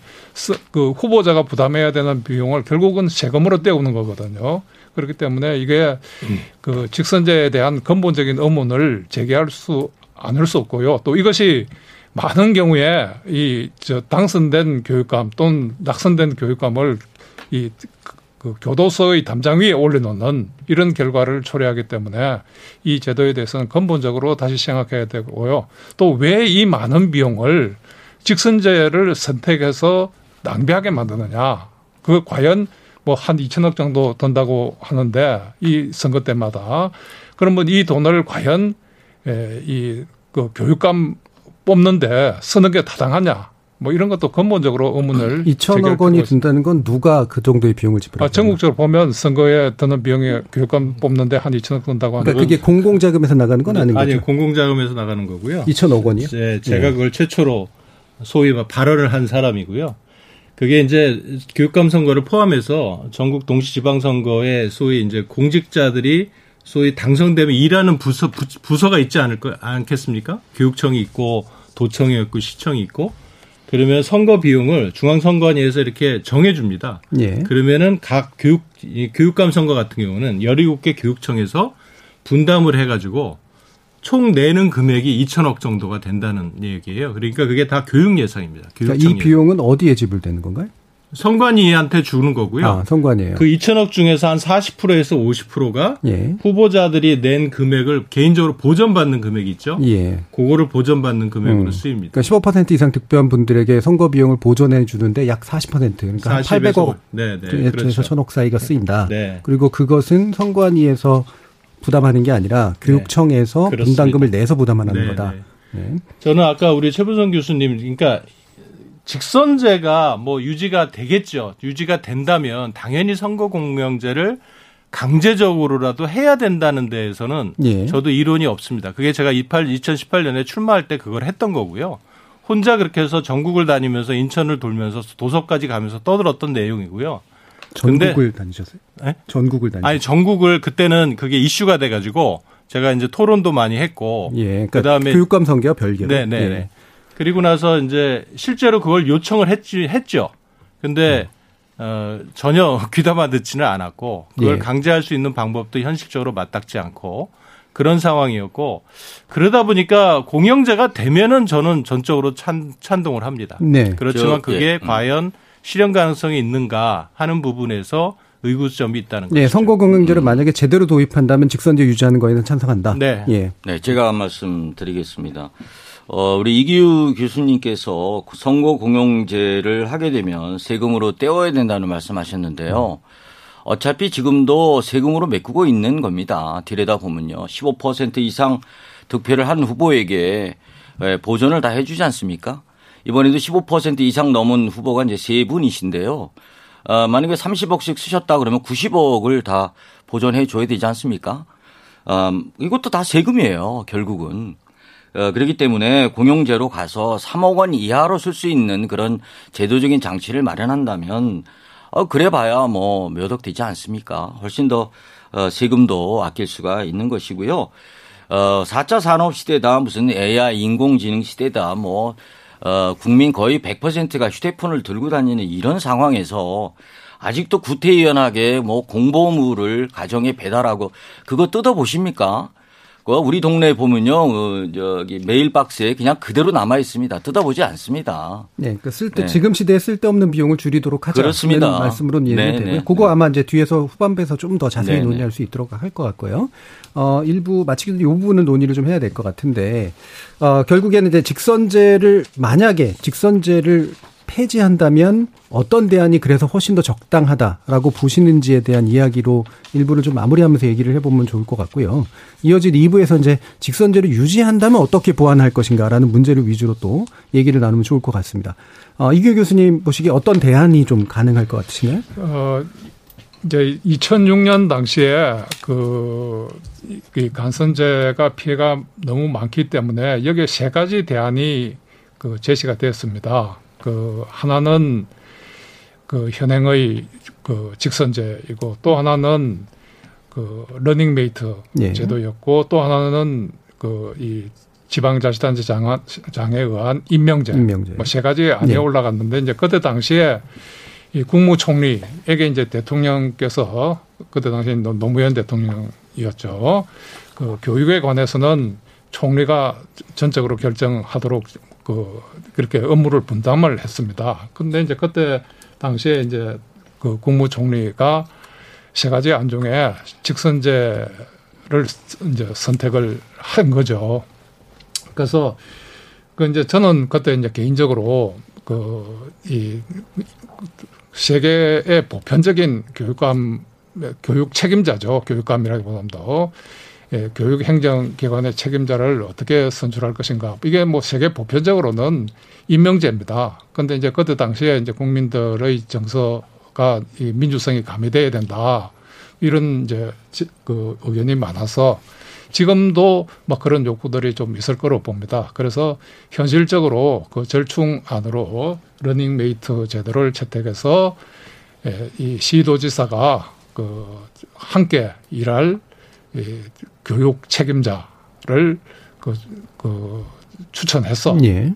그 후보자가 부담해야 되는 비용을 결국은 세금으로 떼우는 거거든요. 그렇기 때문에 이게 그 직선제에 대한 근본적인 의문을 제기할 수 않을 수 없고요. 또 이것이 많은 경우에 이 저 당선된 교육감 또는 낙선된 교육감을 이 그 교도소의 담장 위에 올려놓는 이런 결과를 초래하기 때문에 이 제도에 대해서는 근본적으로 다시 생각해야 되고요. 또 왜 이 많은 비용을 직선제를 선택해서 낭비하게 만드느냐. 그 과연 뭐 한 2천억 정도 든다고 하는데 이 선거 때마다 그러면 이 돈을 과연 이 그 교육감 뽑는데 쓰는 게 타당하냐. 뭐 이런 것도 근본적으로 의문을
2천억 원이 든다는 건 누가 그 정도의 비용을 지불하죠?
아, 전국적으로 보면 선거에 드는 비용이 교육감 뽑는데 한 2천억 든다고
하는 그러니까 그게 공공 자금에서 나가는 건 아닌
아니,
거죠?
공공 자금에서 나가는 거고요.
2천억 원이요?
네, 제가 그걸 최초로 소위 발언을 한 사람이고요. 그게 이제 교육감 선거를 포함해서 전국 동시 지방 선거에 소위 이제 공직자들이 소위 당선되면 일하는 부서 부서가 있지 않을 거 않겠습니까? 교육청이 있고 도청이 있고 시청이 있고 그러면 선거 비용을 중앙선관위에서 이렇게 정해줍니다.
예.
그러면은 각 교육, 교육감 선거 같은 경우는 17개 교육청에서 분담을 해가지고 총 내는 금액이 2천억 정도가 된다는 얘기예요. 그러니까 그게 다 교육 예산입니다.
그러니까 이 비용은 어디에 지불되는 건가요?
선관위한테 주는 거고요.
아, 선관위에요.
그 2천억 중에서 한 40%에서 50%가 예. 후보자들이 낸 금액을 개인적으로 보전받는 금액이 있죠.
예.
그거를 보전받는 금액으로 음. 쓰입니다.
그러니까 15% 이상 득표한 분들에게 선거 비용을 보전해 주는데 약 40% 그러니까 800억 네, 네. 에서 그렇죠. 1000억 사이가 쓰인다.
네.
그리고 그것은 선관위에서 부담하는 게 아니라 교육청에서 네. 분담금을 내서 부담하는 네, 거다.
네. 네. 저는 아까 우리 최부선 교수님 그러니까 직선제가 뭐 유지가 되겠죠. 유지가 된다면 당연히 선거 공명제를 강제적으로라도 해야 된다는 데에서는 예. 저도 이론이 없습니다. 그게 제가 28, 2018년에 출마할 때 그걸 했던 거고요. 혼자 그렇게 해서 전국을 다니면서 인천을 돌면서 도서까지 가면서 떠들었던 내용이고요.
전국을 다니셨어요?
네?
전국을 다니.
아니 전국을 그때는 그게 이슈가 돼가지고 제가 이제 토론도 많이 했고.
예. 그러니까 그다음에 교육감 선거와 별개로.
네네.
예.
그리고 나서 이제 실제로 그걸 요청을 했지 했죠. 근데 어, 전혀 귀담아 듣지는 않았고 그걸
예.
강제할 수 있는 방법도 현실적으로 맞닥지 않고 그런 상황이었고 그러다 보니까 공영제가 되면은 저는 전적으로 찬, 찬동을 합니다.
네.
그렇지만
저,
그게
예. 음.
과연 실현 가능성이 있는가 하는 부분에서 의구점이 있다는 거죠.
예, 선거 공영제를 만약에 제대로 도입한다면 직선제 유지하는 거에는 찬성한다.
네.
예.
네, 제가 말씀드리겠습니다. 어, 우리 이기우 교수님께서 선거 공영제를 하게 되면 세금으로 떼어야 된다는 말씀하셨는데요. 어차피 지금도 세금으로 메꾸고 있는 겁니다. 들여다 보면요. 15% 이상 득표를 한 후보에게 예, 보전을 다 해주지 않습니까? 이번에도 15% 이상 넘은 후보가 이제 세 분이신데요. 어, 만약에 30억씩 쓰셨다 그러면 90억을 다 보전해 줘야 되지 않습니까? 음, 이것도 다 세금이에요, 결국은. 어, 그렇기 때문에 공용제로 가서 3억 원 이하로 쓸 수 있는 그런 제도적인 장치를 마련한다면 어, 그래 봐야 뭐 몇 억 되지 않습니까? 훨씬 더 어, 세금도 아낄 수가 있는 것이고요. 어, 4차 산업 시대다, 무슨 AI 인공지능 시대다, 뭐, 어, 국민 거의 100%가 휴대폰을 들고 다니는 이런 상황에서 아직도 구태의연하게 뭐 공보물을 가정에 배달하고 그거 뜯어 보십니까? 그 우리 동네에 보면요, 어, 저기 메일 박스에 그냥 그대로 남아 있습니다. 뜯어보지 않습니다.
네, 그 쓸데
네.
지금 시대에 쓸데없는 비용을 줄이도록 하자는
그렇습니다.
말씀으로 이해가
네,
되고요.
네,
그거
네.
아마 이제 뒤에서 후반부에서 좀 더 자세히. 논의할 수 있도록 할 것 같고요. 어, 일부 마치기 전에 이 부분은 논의를 좀 해야 될 것 같은데 어, 결국에는 이제 직선제를 만약에 직선제를 폐지한다면 어떤 대안이 그래서 훨씬 더 적당하다라고 보시는지에 대한 이야기로 일부를 좀 마무리하면서 얘기를 해보면 좋을 것 같고요. 이어질 2부에서 이제 직선제를 유지한다면 어떻게 보완할 것인가라는 문제를 위주로 또 얘기를 나누면 좋을 것 같습니다. 어, 이기우 교수님 보시기에 어떤 대안이 좀 가능할 것 같으시나요?
어, 이제 2006년 당시에 그, 이 간선제가 피해가 너무 많기 때문에 여기에 세 가지 대안이 그 제시가 됐습니다. 그 하나는 그 현행의 그 직선제이고 또 하나는 그 러닝메이트
예.
제도였고 또 하나는 그 이 지방자치단체 장에 의한 임명제.
임명제.
뭐 세 가지 안에
예.
올라갔는데 이제 그때 당시에 이 국무총리에게 이제 대통령께서 그때 당시에 노- 노무현 대통령이었죠. 그 교육에 관해서는 총리가 전적으로 결정하도록 그 그렇게 업무를 분담을 했습니다. 근데 이제 그때 당시에 이제 그 국무총리가 세 가지 안 중에 직선제를 이제 선택을 한 거죠. 그래서 그 이제 저는 그때 이제 개인적으로 그 이 세계의 보편적인 교육감 교육 책임자죠. 교육감이라기보다도 예, 교육 행정 기관의 책임자를 어떻게 선출할 것인가. 이게 뭐 세계 보편적으로는 임명제입니다. 그런데 이제 그때 당시에 이제 국민들의 정서가 이 민주성이 가미돼야 된다. 이런 이제 지- 그 의견이 많아서 지금도 막 그런 욕구들이 좀 있을 거로 봅니다. 그래서 현실적으로 그 절충 안으로 러닝메이트 제도를 채택해서 예, 이 시도지사가 그 함께 일할 이 교육 책임자를 그, 그 추천해서
예.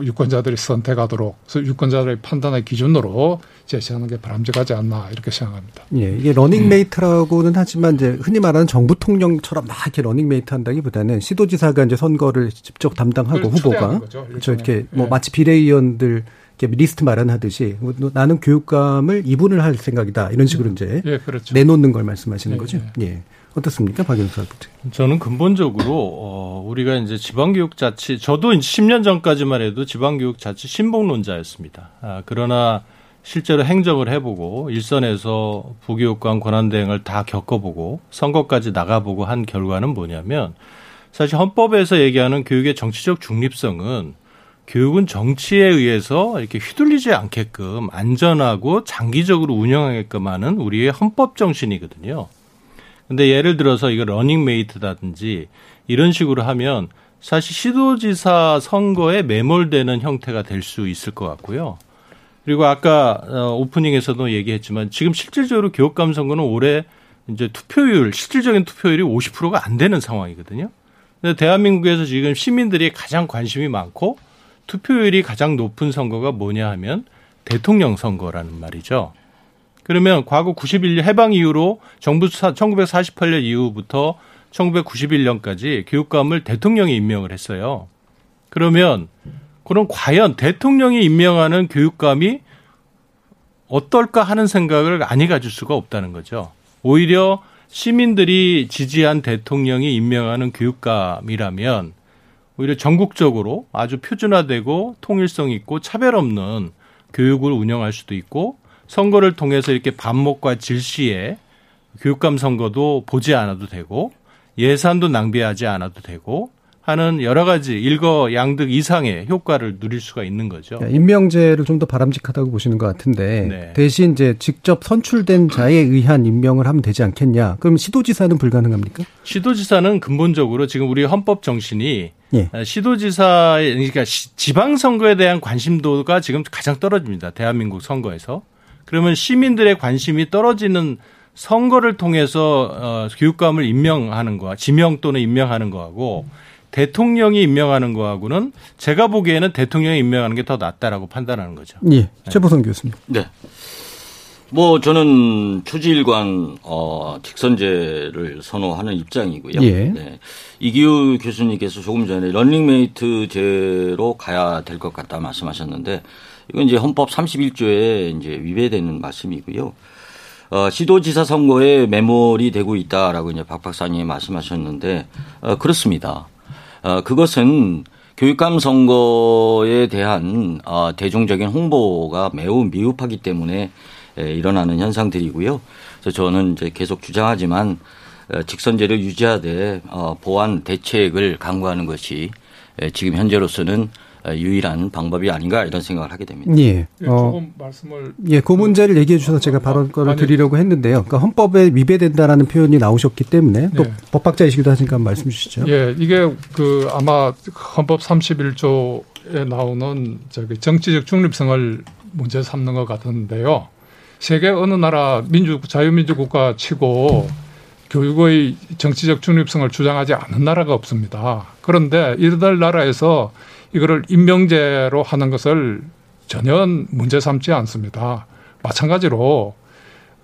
유권자들이 선택하도록 그래서 유권자들의 판단의 기준으로 제시하는 게 바람직하지 않나 이렇게 생각합니다.
예, 이게 러닝메이트라고는 하지만 이제 흔히 말하는 정부통령처럼 막 이렇게 러닝메이트 한다기보다는 시도지사가 이제 선거를 직접 담당하고 후보가
거죠,
그렇죠. 이렇게. 뭐
예.
마치 비례의원들 이렇게 리스트 마련하듯이 뭐 나는 교육감을 이분을 할 생각이다 이런 식으로 이제
예, 그렇죠.
내놓는 걸 말씀하시는
예,
거죠. 예. 어떻습니까, 박영수 아버지?
저는 근본적으로 어 우리가 이제 지방교육자치 저도 이제 10년 전까지만 해도 지방교육자치 신봉론자였습니다. 아, 그러나 실제로 행정을 해보고 일선에서 부교육감 권한대행을 다 겪어보고 선거까지 나가보고 한 결과는 뭐냐면 사실 헌법에서 얘기하는 교육의 정치적 중립성은 교육은 정치에 의해서 이렇게 휘둘리지 않게끔 안전하고 장기적으로 운영하게끔 하는 우리의 헌법 정신이거든요. 근데 예를 들어서 이거 러닝메이트라든지 이런 식으로 하면 사실 시도지사 선거에 매몰되는 형태가 될 수 있을 것 같고요. 그리고 아까 어, 오프닝에서도 얘기했지만 지금 실질적으로 교육감 선거는 올해 이제 투표율 실질적인 투표율이 50%가 안 되는 상황이거든요. 근데 대한민국에서 지금 시민들이 가장 관심이 많고 투표율이 가장 높은 선거가 뭐냐 하면 대통령 선거라는 말이죠. 그러면 과거 91년 해방 이후로 정부 1948년 이후부터 1991년까지 교육감을 대통령이 임명을 했어요. 그러면 그럼 과연 대통령이 임명하는 교육감이 어떨까 하는 생각을 아니 가질 수가 없다는 거죠. 오히려 시민들이 지지한 대통령이 임명하는 교육감이라면 오히려 전국적으로 아주 표준화되고 통일성 있고 차별 없는 교육을 운영할 수도 있고 선거를 통해서 이렇게 반목과 질시에 교육감 선거도 보지 않아도 되고 예산도 낭비하지 않아도 되고 하는 여러 가지 일거 양득 이상의 효과를 누릴 수가 있는 거죠.
임명제를 좀 더 바람직하다고 보시는 것 같은데
네.
대신 이제 직접 선출된 자에 의한 임명을 하면 되지 않겠냐? 그럼 시도지사는 불가능합니까?
시도지사는 근본적으로 지금 우리 헌법 정신이
예.
시도지사의 그러니까 시- 지방 선거에 대한 관심도가 지금 가장 떨어집니다. 대한민국 선거에서. 그러면 시민들의 관심이 떨어지는 선거를 통해서 어, 교육감을 임명하는 거와 지명 또는 임명하는 거하고 대통령이 임명하는 거하고는 제가 보기에는 대통령이 임명하는 게 더 낫다라고 판단하는 거죠.
예. 최보선 교수님.
네. 뭐 저는 초지일관 어 직선제를 선호하는 입장이고요.
예.
네. 이기우 교수님께서 조금 전에 러닝메이트 제로 가야 될 것 같다 말씀하셨는데 이건 이제 헌법 31조에 이제 위배되는 말씀이고요. 어, 시도지사 선거에 매몰이 되고 있다라고 이제 박 박사님이 말씀하셨는데 어, 그렇습니다. 어, 그것은 교육감 선거에 대한 어, 대중적인 홍보가 매우 미흡하기 때문에 에, 일어나는 현상들이고요. 그래서 저는 이제 계속 주장하지만 어, 직선제를 유지하되 어, 보완 대책을 강구하는 것이 에, 지금 현재로서는 어, 유일한 방법이 아닌가 이런 생각을 하게 됩니다.
예.
예,
어,
조금 말씀을
예, 그 문제를 얘기해 주셔서 제가 발언권을
아니,
드리려고 했는데요. 그러니까 헌법에 위배된다라는 표현이 나오셨기 때문에 또
네.
법학자이시기도 하니까 말씀 주시죠.
예, 이게 그 아마 헌법 31조에 나오는 저기 정치적 중립성을 문제 삼는 것 같은데요. 세계 어느 나라 민주 자유민주 국가 치고 교육의 정치적 중립성을 주장하지 않는 나라가 없습니다. 그런데 이들 나라에서 이거를 임명제로 하는 것을 전혀 문제 삼지 않습니다. 마찬가지로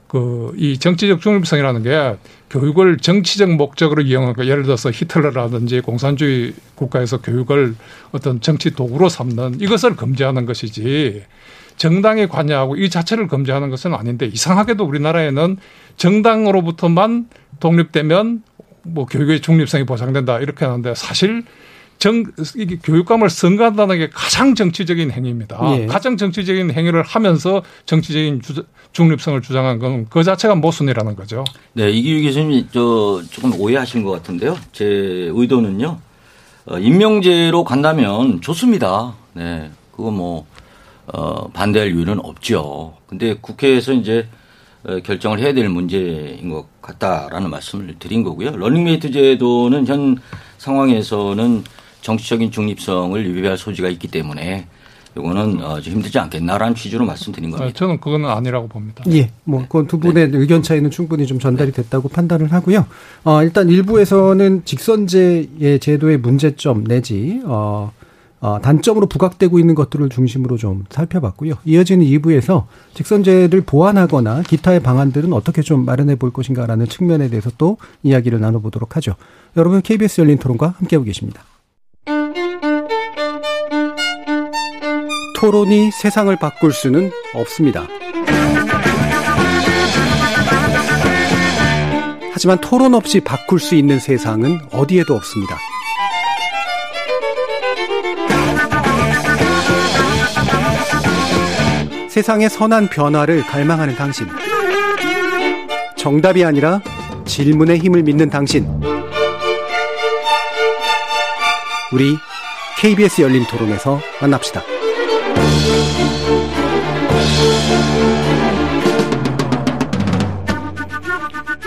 그 이 정치적 중립성이라는 게 교육을 정치적 목적으로 이용한 거 예를 들어서 히틀러라든지 공산주의 국가에서 교육을 어떤 정치 도구로 삼는 이것을 금지하는 것이지 정당에 관여하고 이 자체를 금지하는 것은 아닌데 이상하게도 우리나라에는 정당으로부터만 독립되면 뭐 교육의 중립성이 보장된다 이렇게 하는데 사실 정 이게 교육감을 선거한다는 게 가장 정치적인 행위입니다.
예.
가장 정치적인 행위를 하면서 정치적인 주, 중립성을 주장한 건 그 자체가 모순이라는 거죠.
네, 이기유 교수님 저 조금 오해하신 것 같은데요. 제 의도는요. 어, 임명제로 간다면 좋습니다. 네, 그거 뭐 어, 반대할 이유는 없죠. 근데 국회에서 이제 어, 결정을 해야 될 문제인 것 같다라는 말씀을 드린 거고요. 러닝메이트 제도는 현 상황에서는 정치적인 중립성을 위배할 소지가 있기 때문에 이거는 어, 좀 힘들지 않겠나라는 취지로 말씀드린 겁니다.
어, 저는 그거는 아니라고 봅니다.
예, 뭐, 그건 두 분의 의견 차이는 충분히 좀 전달이 됐다고 판단을 하고요. 어, 일단 일부에서는 직선제의 제도의 문제점 내지, 어, 어, 단점으로 부각되고 있는 것들을 중심으로 좀 살펴봤고요. 이어지는 2부에서 직선제를 보완하거나 기타의 방안들은 어떻게 좀 마련해 볼 것인가라는 측면에 대해서 또 이야기를 나눠보도록 하죠. 여러분, KBS 열린 토론과 함께하고 계십니다. 토론이 세상을 바꿀 수는 없습니다. 하지만 토론 없이 바꿀 수 있는 세상은 어디에도 없습니다. 세상의 선한 변화를 갈망하는 당신. 정답이 아니라 질문의 힘을 믿는 당신. 우리 KBS 열린 토론에서 만납시다.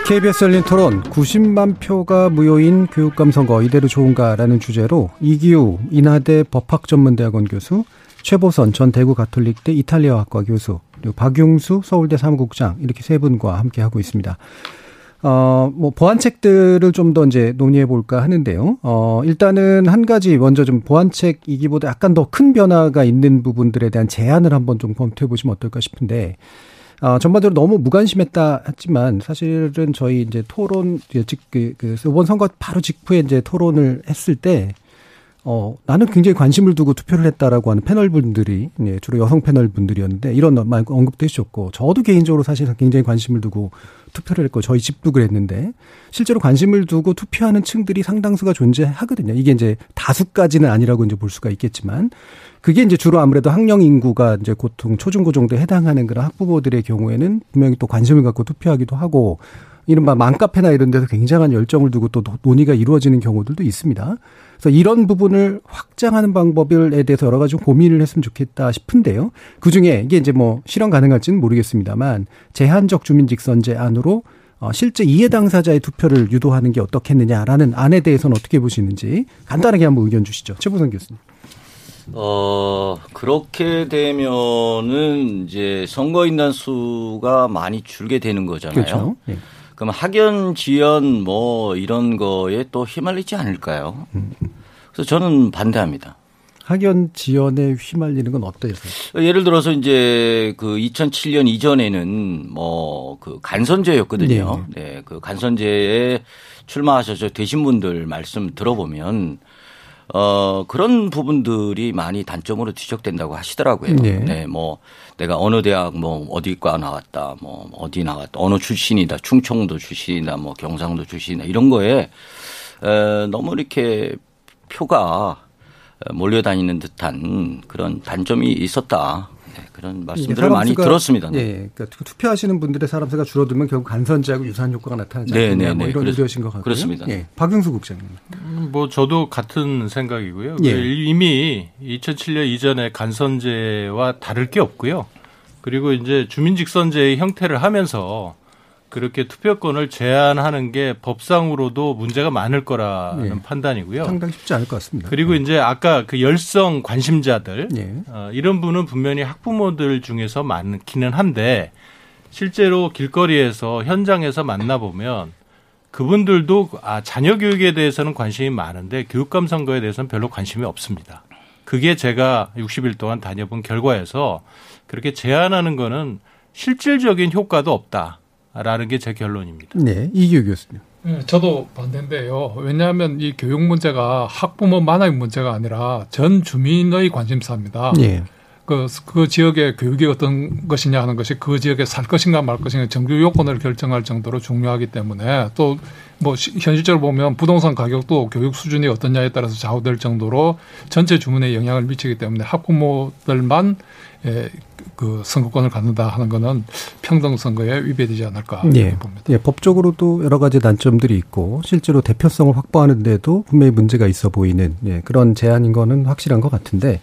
KBS 열린 토론 90만 표가 무효인 교육감 선거 이대로 좋은가라는 주제로 이기우 인하대 법학전문대학원 교수 최보선 전 대구 가톨릭대 이탈리아학과 교수 그리고 박용수 서울대 사무국장 이렇게 세 분과 함께 하고 있습니다. 어, 뭐, 보완책들을 좀 더 이제 논의해 볼까 하는데요. 어, 일단은 한 가지 먼저 좀 보완책이기보다 약간 더 큰 변화가 있는 부분들에 대한 제안을 한번 좀 검토해 보시면 어떨까 싶은데, 어, 전반적으로 너무 무관심했다 했지만 사실은 저희 이제 토론, 즉, 그, 그, 이번 선거 바로 직후에 이제 토론을 했을 때, 어, 나는 굉장히 관심을 두고 투표를 했다라고 하는 패널 분들이, 예, 주로 여성 패널 분들이었는데, 이런 말 언급도 해주셨고, 저도 개인적으로 사실 굉장히 관심을 두고 투표를 했고, 저희 집도 그랬는데, 실제로 관심을 두고 투표하는 층들이 상당수가 존재하거든요. 이게 이제 다수까지는 아니라고 이제 볼 수가 있겠지만, 그게 이제 주로 아무래도 학령 인구가 이제 보통 초중고 정도에 해당하는 그런 학부모들의 경우에는 분명히 또 관심을 갖고 투표하기도 하고, 이른바 맘카페나 이런 데서 굉장한 열정을 두고 또 논의가 이루어지는 경우들도 있습니다. 그래서 이런 부분을 확장하는 방법에 대해서 여러 가지 고민을 했으면 좋겠다 싶은데요. 그 중에 이게 이제 뭐 실현 가능할지는 모르겠습니다만 제한적 주민직선제 안으로 어, 실제 이해 당사자의 투표를 유도하는 게 어떻겠느냐라는 안에 대해서는 어떻게 보시는지 간단하게 한번 의견 주시죠. 최보선 교수님.
어, 그렇게 되면은 이제 선거인단 수가 많이 줄게 되는 거잖아요.
그렇죠. 네.
그럼 학연 지연 뭐 이런 거에 또 휘말리지 않을까요? 그래서 저는 반대합니다.
학연 지연에 휘말리는 건 어떠세요?
예를 들어서 이제 그 2007년 이전에는 뭐 그 간선제였거든요. 네. 네. 그 간선제에 출마하셔서 되신 분들 말씀 들어보면 어, 그런 부분들이 많이 단점으로 지적된다고 하시더라고요.
네.
네. 뭐 내가 어느 대학 뭐 어디과 나왔다, 뭐 어디 나왔다, 어느 출신이다, 충청도 출신이다, 뭐 경상도 출신이다 이런 거에 에, 너무 이렇게 표가 몰려다니는 듯한 그런 단점이 있었다. 네, 그런 말씀들을 많이 들었습니다.
네. 예, 그러니까 투표하시는 분들의 사람 수가 줄어들면 결국 간선제하고 유사한 효과가 나타나지
네,
않느냐
네,
뭐
네.
이런
그렇-
우려신 것 같고요.
그렇습니다.
예, 박영수 국장님.
음, 뭐 저도 같은 생각이고요.
예.
이미 2007년 이전에 간선제와 다를 게 없고요. 그리고 이제 주민직선제의 형태를 하면서 그렇게 투표권을 제한하는 게 법상으로도 문제가 많을 거라는
예.
판단이고요.
상당히 쉽지 않을 것 같습니다.
그리고 이제 아까 그 열성 관심자들
예.
어, 이런 분은 분명히 학부모들 중에서 많기는 한데 실제로 길거리에서 현장에서 만나보면 그분들도 아 자녀 교육에 대해서는 관심이 많은데 교육감 선거에 대해서는 별로 관심이 없습니다. 그게 제가 60일 동안 다녀본 결과에서 그렇게 제한하는 거는 실질적인 효과도 없다 라는 게 제 결론입니다.
네, 이기호 교수님.
네, 저도 반대인데요. 왜냐하면 이 교육 문제가 학부모만의 문제가 아니라 전 주민의 관심사입니다.
예.
그, 그 지역의 교육이 어떤 것이냐 하는 것이 그 지역에 살 것인가 말 것인가 정규 요건을 결정할 정도로 중요하기 때문에 또 뭐 현실적으로 보면 부동산 가격도 교육 수준이 어떠냐에 따라서 좌우될 정도로 전체 주문에 영향을 미치기 때문에 학부모들만 예, 그 선거권을 갖는다 하는 거는 평등 선거에 위배되지 않을까
예.
봅니다.
예, 법적으로도 여러 가지 단점들이 있고 실제로 대표성을 확보하는데도 분명히 문제가 있어 보이는 예, 그런 제안인 거는 확실한 것 같은데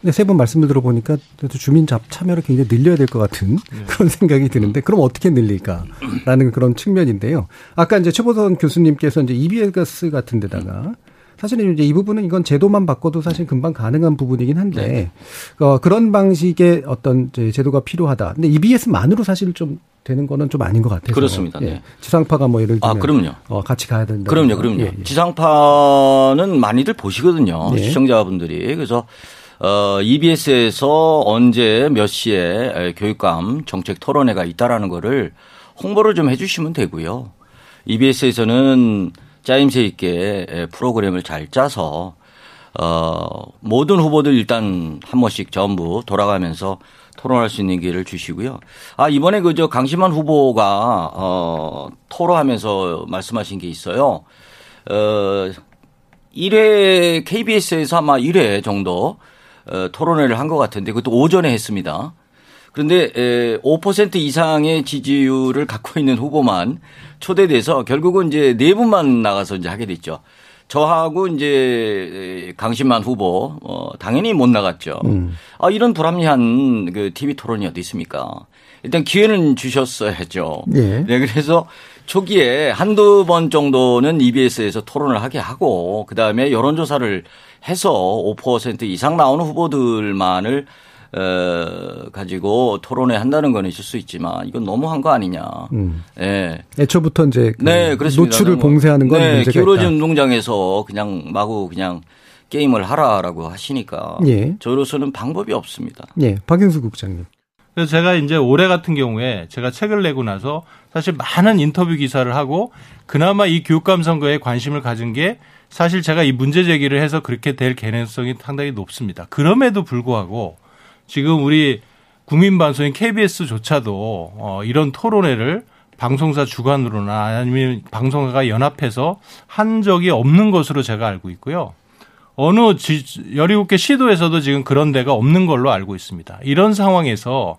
근데 세 분 말씀을 들어보니까 그래도 주민 잡 참여를 굉장히 늘려야 될 것 같은 그런 생각이 드는데 그럼 어떻게 늘릴까라는 그런 측면인데요. 아까 이제 최보선 교수님께서 이제 EBS 같은 데다가 사실은 이제 이 부분은 이건 제도만 바꿔도 사실 금방 가능한 부분이긴 한데 어, 그런 방식의 어떤 제도가 필요하다. 근데 EBS만으로 사실 좀 되는 거는 좀 아닌 것 같아서
그렇습니다.
예.
네.
지상파가 뭐 예를 들면
아, 그럼요.
어, 같이 가야 된다.
그럼요, 그럼요.
예, 예.
지상파는 많이들 보시거든요.
네.
시청자분들이. 그래서 어, EBS에서 언제 몇 시에 에, 교육감 정책 토론회가 있다라는 거를 홍보를 좀 해주시면 되고요. EBS에서는 짜임새 있게 에, 프로그램을 잘 짜서 어, 모든 후보들 일단 한 번씩 전부 돌아가면서 토론할 수 있는 기회를 주시고요. 아, 이번에 그저 강심환 후보가 어, 토로하면서 말씀하신 게 있어요. 어, 1회 KBS에서 아마 1회 정도 어, 토론회를 한 것 같은데 그것도 오전에 했습니다. 그런데 에, 5% 이상의 지지율을 갖고 있는 후보만 초대돼서 결국은 이제 네 분만 나가서 이제 하게 됐죠. 저하고 이제 강신만 후보 어 당연히 못 나갔죠.
음.
아 이런 불합리한 그 TV 토론이 어디 있습니까? 일단 기회는 주셨어야죠.
예.
네 그래서 초기에 한두 번 정도는 EBS에서 토론을 하게 하고 그다음에 여론 조사를 해서 5% 이상 나오는 후보들만을 어, 가지고 토론회 한다는 건 있을 수 있지만 이건 너무한 거 아니냐.
음.
예.
애초부터 이제 그
네, 그렇습니다.
노출을
너무-
봉쇄하는 건
네,
문제가
기울어진
있다.
운동장에서 그냥 마구 그냥 게임을 하라라고 하시니까
예.
저로서는 방법이 없습니다.
예, 박영수 국장님.
그래서 제가 이제 올해 같은 경우에 제가 책을 내고 나서 사실 많은 인터뷰 기사를 하고 그나마 이 교육감 선거에 관심을 가진 게 사실 제가 이 문제 제기를 해서 그렇게 될 가능성이 상당히 높습니다. 그럼에도 불구하고 지금 우리 국민 방송인 KBS조차도 어, 이런 토론회를 방송사 주관으로나 아니면 방송사가 연합해서 한 적이 없는 것으로 제가 알고 있고요. 어느 지, 17개 시도에서도 지금 그런 데가 없는 걸로 알고 있습니다. 이런 상황에서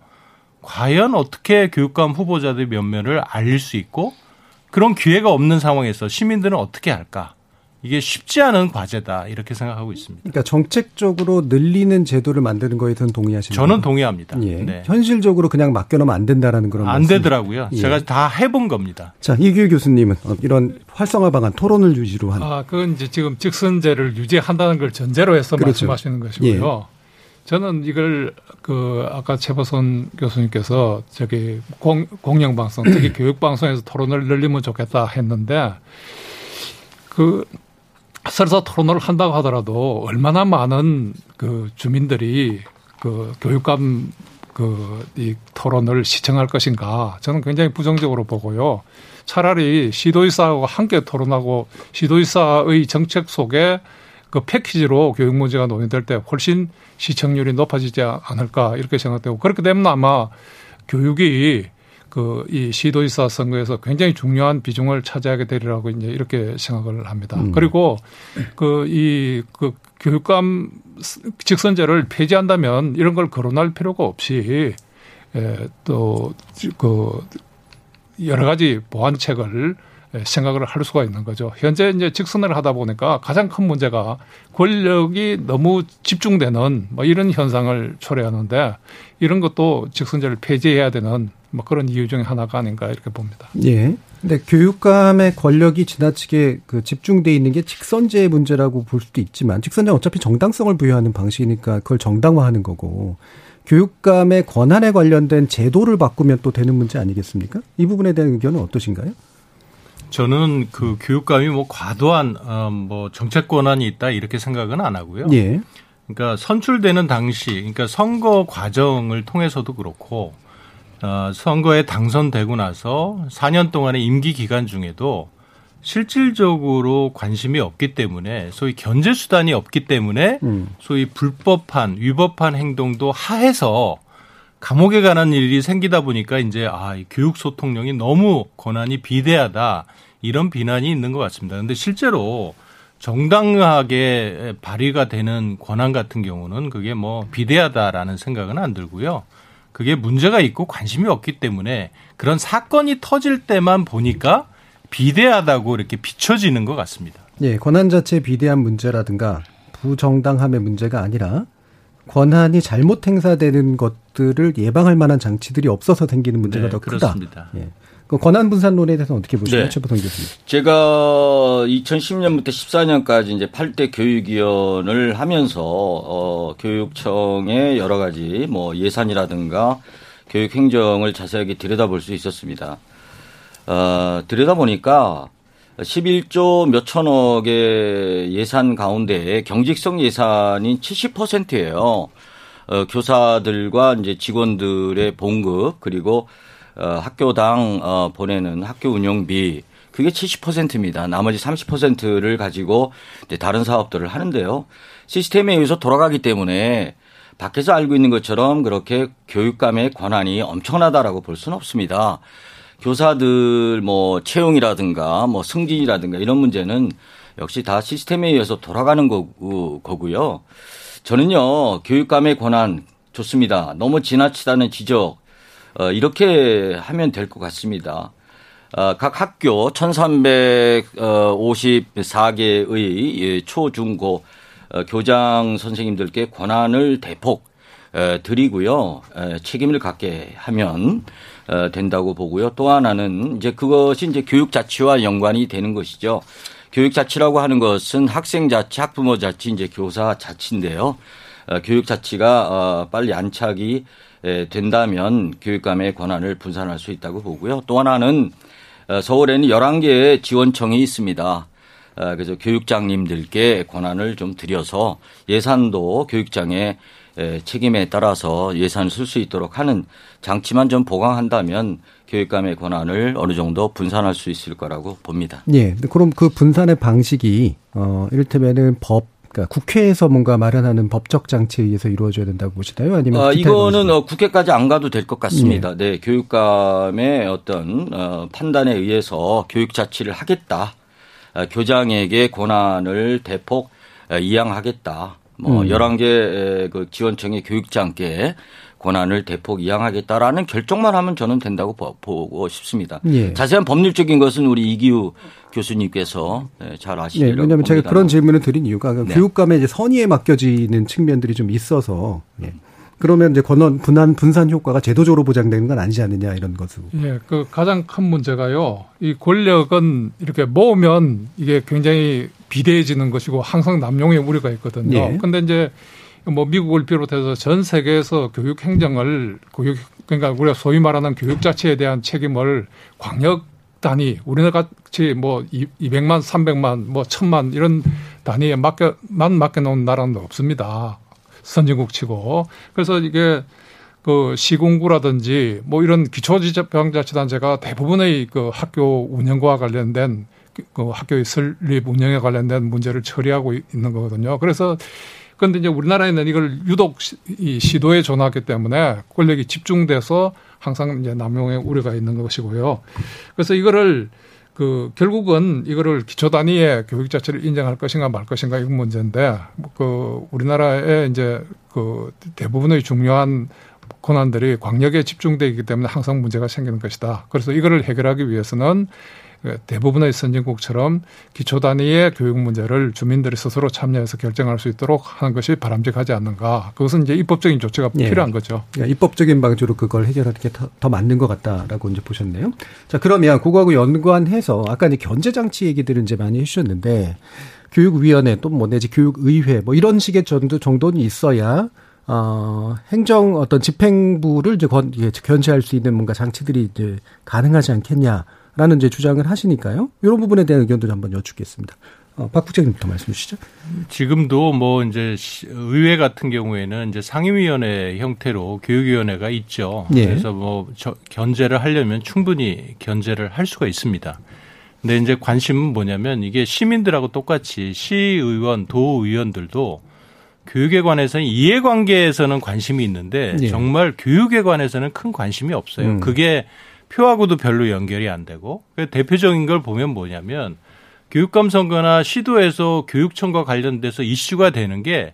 과연 어떻게 교육감 후보자들 면면을 알릴 수 있고 그런 기회가 없는 상황에서 시민들은 어떻게 할까? 이게 쉽지 않은 과제다. 이렇게 생각하고 있습니다.
그러니까 정책적으로 늘리는 제도를 만드는 거에 대해서는 동의하시나요?
저는 동의합니다.
예.
네.
현실적으로 그냥 맡겨놓으면 안 된다라는 그런
안
말씀.
되더라고요.
예.
제가 다 해본 겁니다.
자 이규 교수님은 어, 이런 활성화 방안 토론을 유지로 한
아, 그건 이제 지금 직선제를 유지한다는 걸 전제로 해서
그렇죠.
말씀하시는 것이고요. 저는 이걸 그 아까 최보선 교수님께서 저기 공, 공영방송 특히 교육방송에서 토론을 늘리면 좋겠다 했는데 그 설사 토론을 한다고 하더라도 얼마나 많은 그 주민들이 그 교육감 그 이 토론을 시청할 것인가 저는 굉장히 부정적으로 보고요. 차라리 시도의사하고 함께 토론하고 시도의사의 정책 속에 그 패키지로 교육 문제가 논의될 때 훨씬 시청률이 높아지지 않을까 이렇게 생각되고 그렇게 되면 아마 교육이 그 이 시도의사 선거에서 굉장히 중요한 비중을 차지하게 되리라고 이제 이렇게 생각을 합니다.
음.
그리고 그 이그 교육감 직선제를 폐지한다면 이런 걸 거론할 필요가 없이 에, 또그 여러 가지 보완책을 생각을 할 수가 있는 거죠. 현재 이제 직선을 하다 보니까 가장 큰 문제가 권력이 너무 집중되는 뭐 이런 현상을 초래하는데 이런 것도 직선제를 폐지해야 되는 뭐 그런 이유 중에 하나가 아닌가 이렇게 봅니다.
예. 근데 교육감의 권력이 지나치게 그 집중돼 있는 게 직선제의 문제라고 볼 수도 있지만 직선제는 어차피 정당성을 부여하는 방식이니까 그걸 정당화하는 거고 교육감의 권한에 관련된 제도를 바꾸면 또 되는 문제 아니겠습니까? 이 부분에 대한 의견은 어떠신가요?
저는 그 교육감이 뭐 과도한 어, 뭐 정책 권한이 있다 이렇게 생각은 안 하고요.
예.
그러니까 선출되는 당시, 그러니까 선거 과정을 통해서도 그렇고 어, 선거에 당선되고 나서 4년 동안의 임기 기간 중에도 실질적으로 관심이 없기 때문에 소위 견제 수단이 없기 때문에
음.
소위 불법한 위법한 행동도 하해서 감옥에 가는 일이 생기다 보니까 이제 아, 이 교육 소통령이 너무 권한이 비대하다 이런 비난이 있는 것 같습니다. 근데 실제로 정당하게 발휘가 되는 권한 같은 경우는 그게 뭐 비대하다라는 생각은 안 들고요. 그게 문제가 있고 관심이 없기 때문에 그런 사건이 터질 때만 보니까 비대하다고 이렇게 비춰지는 것 같습니다.
예, 권한 자체의 비대한 문제라든가 부정당함의 문제가 아니라 권한이 잘못 행사되는 것들을 예방할 만한 장치들이 없어서 생기는 문제가
네,
더 크다.
그렇습니다.
예. 그 권한 분산론에 대해서는 어떻게 보시나요,
네.
최보성 교수님?
제가 2010년부터 14년까지 이제 8대 교육위원을 하면서 어 교육청의 여러 가지 뭐 예산이라든가 교육 행정을 자세하게 들여다볼 수 있었습니다. 어 들여다보니까 11조 몇 천억의 예산 가운데 경직성 예산이 70%예요. 어, 교사들과 이제 직원들의 봉급 그리고 어, 학교당 어, 보내는 학교 운영비 그게 70%입니다. 나머지 30%를 가지고 이제 다른 사업들을 하는데요. 시스템에 의해서 돌아가기 때문에 밖에서 알고 있는 것처럼 그렇게 교육감의 권한이 엄청나다라고 볼 수는 없습니다. 교사들 뭐 채용이라든가 뭐 승진이라든가 이런 문제는 역시 다 시스템에 의해서 돌아가는 거고, 거고요. 저는요, 교육감의 권한 좋습니다. 너무 지나치다는 지적, 어, 이렇게 하면 될 것 같습니다. 어, 각 학교 1354개의 초, 중, 고 어, 교장 선생님들께 권한을 대폭 에, 드리고요. 에, 책임을 갖게 하면 어, 된다고 보고요. 또 하나는 이제 그것이 이제 교육 자치와 연관이 되는 것이죠. 교육 자치라고 하는 것은 학생 자치, 학부모 자치, 이제 교사 자치인데요. 어, 교육 자치가 어, 빨리 안착이 에, 된다면 교육감의 권한을 분산할 수 있다고 보고요. 또 하나는 어, 서울에는 11개의 지원청이 있습니다. 어, 그래서 교육장님들께 권한을 좀 드려서 예산도 교육장의 에, 책임에 따라서 예산을 쓸 수 있도록 하는 장치만 좀 보강한다면 교육감의 권한을 어느 정도 분산할 수 있을 거라고 봅니다.
예. 그럼 그 분산의 방식이 어 이를테면은 법 그러니까 국회에서 뭔가 마련하는 법적 장치에 의해서 이루어져야 된다고 보시나요? 아니면
어,
기타
이거는 어, 국회까지 안 가도 될 것 같습니다. 네, 교육감의 어떤 어, 판단에 의해서 교육 자치를 하겠다. 어, 교장에게 권한을 대폭 어, 이양하겠다. 뭐
음.
11개 그 지원청의 교육장께 권한을 대폭 이양하겠다라는 결정만 하면 저는 된다고 보- 보고 싶습니다.
예.
자세한 법률적인 것은 우리 이기우 교수님께서 네, 잘
예,
아시리라고
왜냐하면 제가. 그런 질문을 드린 이유가 그
네.
교육감의 이제 선의에 맡겨지는 측면들이 좀 있어서 예. 그러면 이제 권한 분한 분산 효과가 제도적으로 보장되는 건 아니지 않느냐 이런 것으로.
예, 그 가장 큰 문제가요. 이 권력은 이렇게 모으면 이게 굉장히 비대해지는 것이고 항상 남용의 우려가 있거든요.
예.
근데 이제 뭐 미국을 비롯해서 전 세계에서 교육 행정을 교육 그러니까 우리가 소위 말하는 교육 자체에 대한 책임을 광역 단위 우리나라 같이 뭐 200만, 300만, 뭐 1000만 이런 단위에 맡겨만 맡겨 놓은 나라는 없습니다. 선진국 치고. 그래서 이게 그 시공구라든지 뭐 이런 기초지방자치단체가 대부분의 그 학교 운영과 관련된 그 학교의 설립 운영에 관련된 문제를 처리하고 있는 거거든요. 그래서 그런데 이제 우리나라에는 이걸 유독 시- 이 시도에 전화하기 때문에 권력이 집중돼서 항상 이제 남용의 우려가 있는 것이고요. 그래서 이거를 그 결국은 이거를 기초 단위의 교육 자체를 인정할 것인가 말 것인가 이건 문제인데 그 우리나라에 이제 그 대부분의 중요한 권한들이 광역에 집중되어 있기 때문에 항상 문제가 생기는 것이다. 그래서 이거를 해결하기 위해서는 대부분의 선진국처럼 기초 단위의 교육 문제를 주민들이 스스로 참여해서 결정할 수 있도록 하는 것이 바람직하지 않는가. 그것은 이제 입법적인 조치가
예.
필요한 거죠.
그러니까 입법적인 방식으로 그걸 해결하는 게 더 맞는 것 같다라고 이제 보셨네요. 자, 그러면 그거하고 연관해서 아까 이제 견제 장치 얘기들을 이제 많이 해주셨는데 교육위원회 또 뭐 내지 교육의회 뭐 이런 식의 정도 정도는 있어야 어, 행정 어떤 집행부를 이제 건, 예, 견제할 수 있는 뭔가 장치들이 이제 가능하지 않겠냐라는 이제 주장을 하시니까요. 이런 부분에 대한 의견도 좀 한번 여쭙겠습니다. 어, 박 국장님부터 말씀 주시죠.
지금도 뭐 이제 시- 의회 같은 경우에는 이제 상임위원회 형태로 교육위원회가 있죠.
예.
그래서 뭐 저- 견제를 하려면 충분히 견제를 할 수가 있습니다. 근데 이제 관심은 뭐냐면 이게 시민들하고 똑같이 시의원, 도의원들도 교육에 관해서는 이해관계에서는 관심이 있는데
예.
정말 교육에 관해서는 큰 관심이 없어요.
음.
그게 표하고도 별로 연결이 안 되고 그 대표적인 걸 보면 뭐냐면 교육감 선거나 시도에서 교육청과 관련돼서 이슈가 되는 게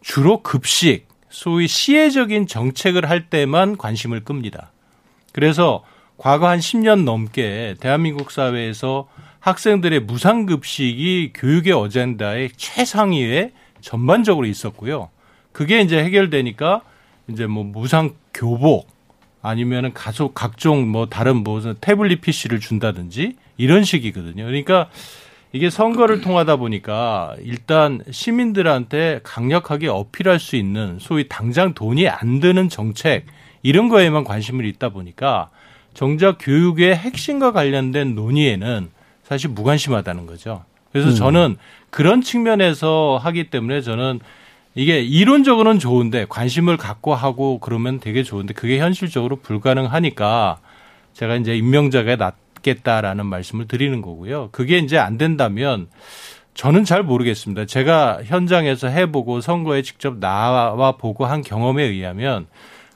주로 급식, 소위 시혜적인 정책을 할 때만 관심을 끕니다. 그래서 과거 한 10년 넘게 대한민국 사회에서 학생들의 무상급식이 교육의 어젠다의 최상위에 전반적으로 있었고요. 그게 이제 해결되니까 이제 뭐 무상 교복 아니면은 가속 각종 뭐 다른 무슨 태블릿 PC를 준다든지 이런 식이거든요. 그러니까 이게 선거를 통하다 보니까 일단 시민들한테 강력하게 어필할 수 있는 소위 당장 돈이 안 드는 정책 이런 거에만 관심을 있다 보니까 정작 교육의 핵심과 관련된 논의에는 사실 무관심하다는 거죠. 그래서
음.
저는 그런 측면에서 하기 때문에 저는 이게 이론적으로는 좋은데 관심을 갖고 하고 그러면 되게 좋은데 그게 현실적으로 불가능하니까 제가 이제 임명자가 낫겠다라는 말씀을 드리는 거고요. 그게 이제 안 된다면 저는 잘 모르겠습니다. 제가 현장에서 해보고 선거에 직접 나와 보고 한 경험에 의하면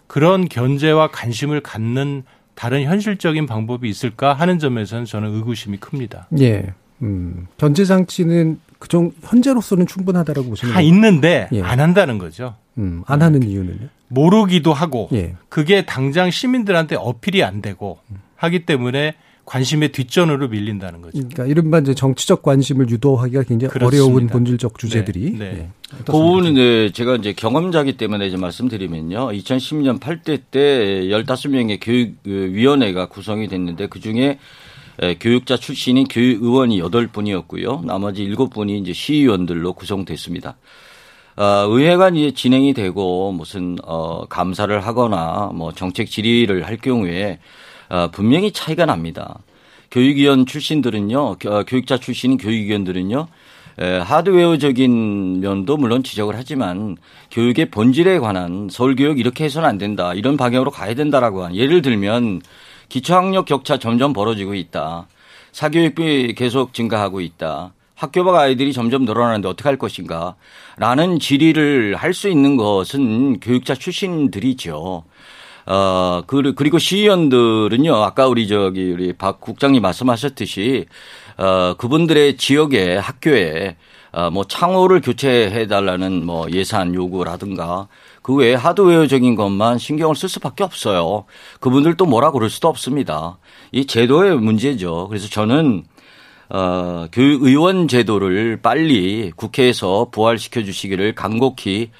그런 견제와 관심을 갖는 다른 현실적인 방법이 있을까 하는 점에서는 저는 의구심이 큽니다.
예. 음, 견제 장치는 그정 현재로서는 충분하다라고 보시는
다
거예요?
있는데
예.
안 한다는 거죠.
음, 안 하는 이유는요?
모르기도 하고
예.
그게 당장 시민들한테 어필이 안 되고 하기 때문에 관심의 뒷전으로 밀린다는 거죠.
그러니까 이른바 이제 정치적 관심을 유도하기가 굉장히
그렇습니다.
어려운 본질적 주제들이
네, 네.
예,
그 부분은 네, 제가 이제 경험자기 때문에 이제 말씀드리면요. 2010년 8대 때 15명의 교육위원회가 구성이 됐는데 그 중에 교육자 출신인 교육의원이 8분이었고요. 나머지 7분이 이제 시의원들로 구성됐습니다. 어, 의회가 이제 진행이 되고 무슨 어, 감사를 하거나 뭐 정책 질의를 할 경우에 어, 분명히 차이가 납니다. 교육위원 출신들은요, 교육자 출신인 교육위원들은요, 하드웨어적인 면도 물론 지적을 하지만 교육의 본질에 관한 서울교육 이렇게 해서는 안 된다. 이런 방향으로 가야 된다라고 한 예를 들면 기초학력 격차 점점 벌어지고 있다. 사교육비 계속 증가하고 있다. 학교 밖 아이들이 점점 늘어나는데 어떻게 할 것인가. 라는 질의를 할 수 있는 것은 교육자 출신들이죠. 어, 그리고 시의원들은요, 아까 우리 저기, 우리 박 국장님 말씀하셨듯이, 어, 그분들의 지역에 학교에 어, 뭐 창호를 교체해 달라는 뭐 예산 요구라든가 그 외에 하드웨어적인 것만 신경을 쓸 수밖에 없어요. 그분들도 뭐라 그럴 수도 없습니다. 이 제도의 문제죠. 그래서 저는 어, 교육의원 제도를 빨리 국회에서 부활시켜 주시기를 간곡히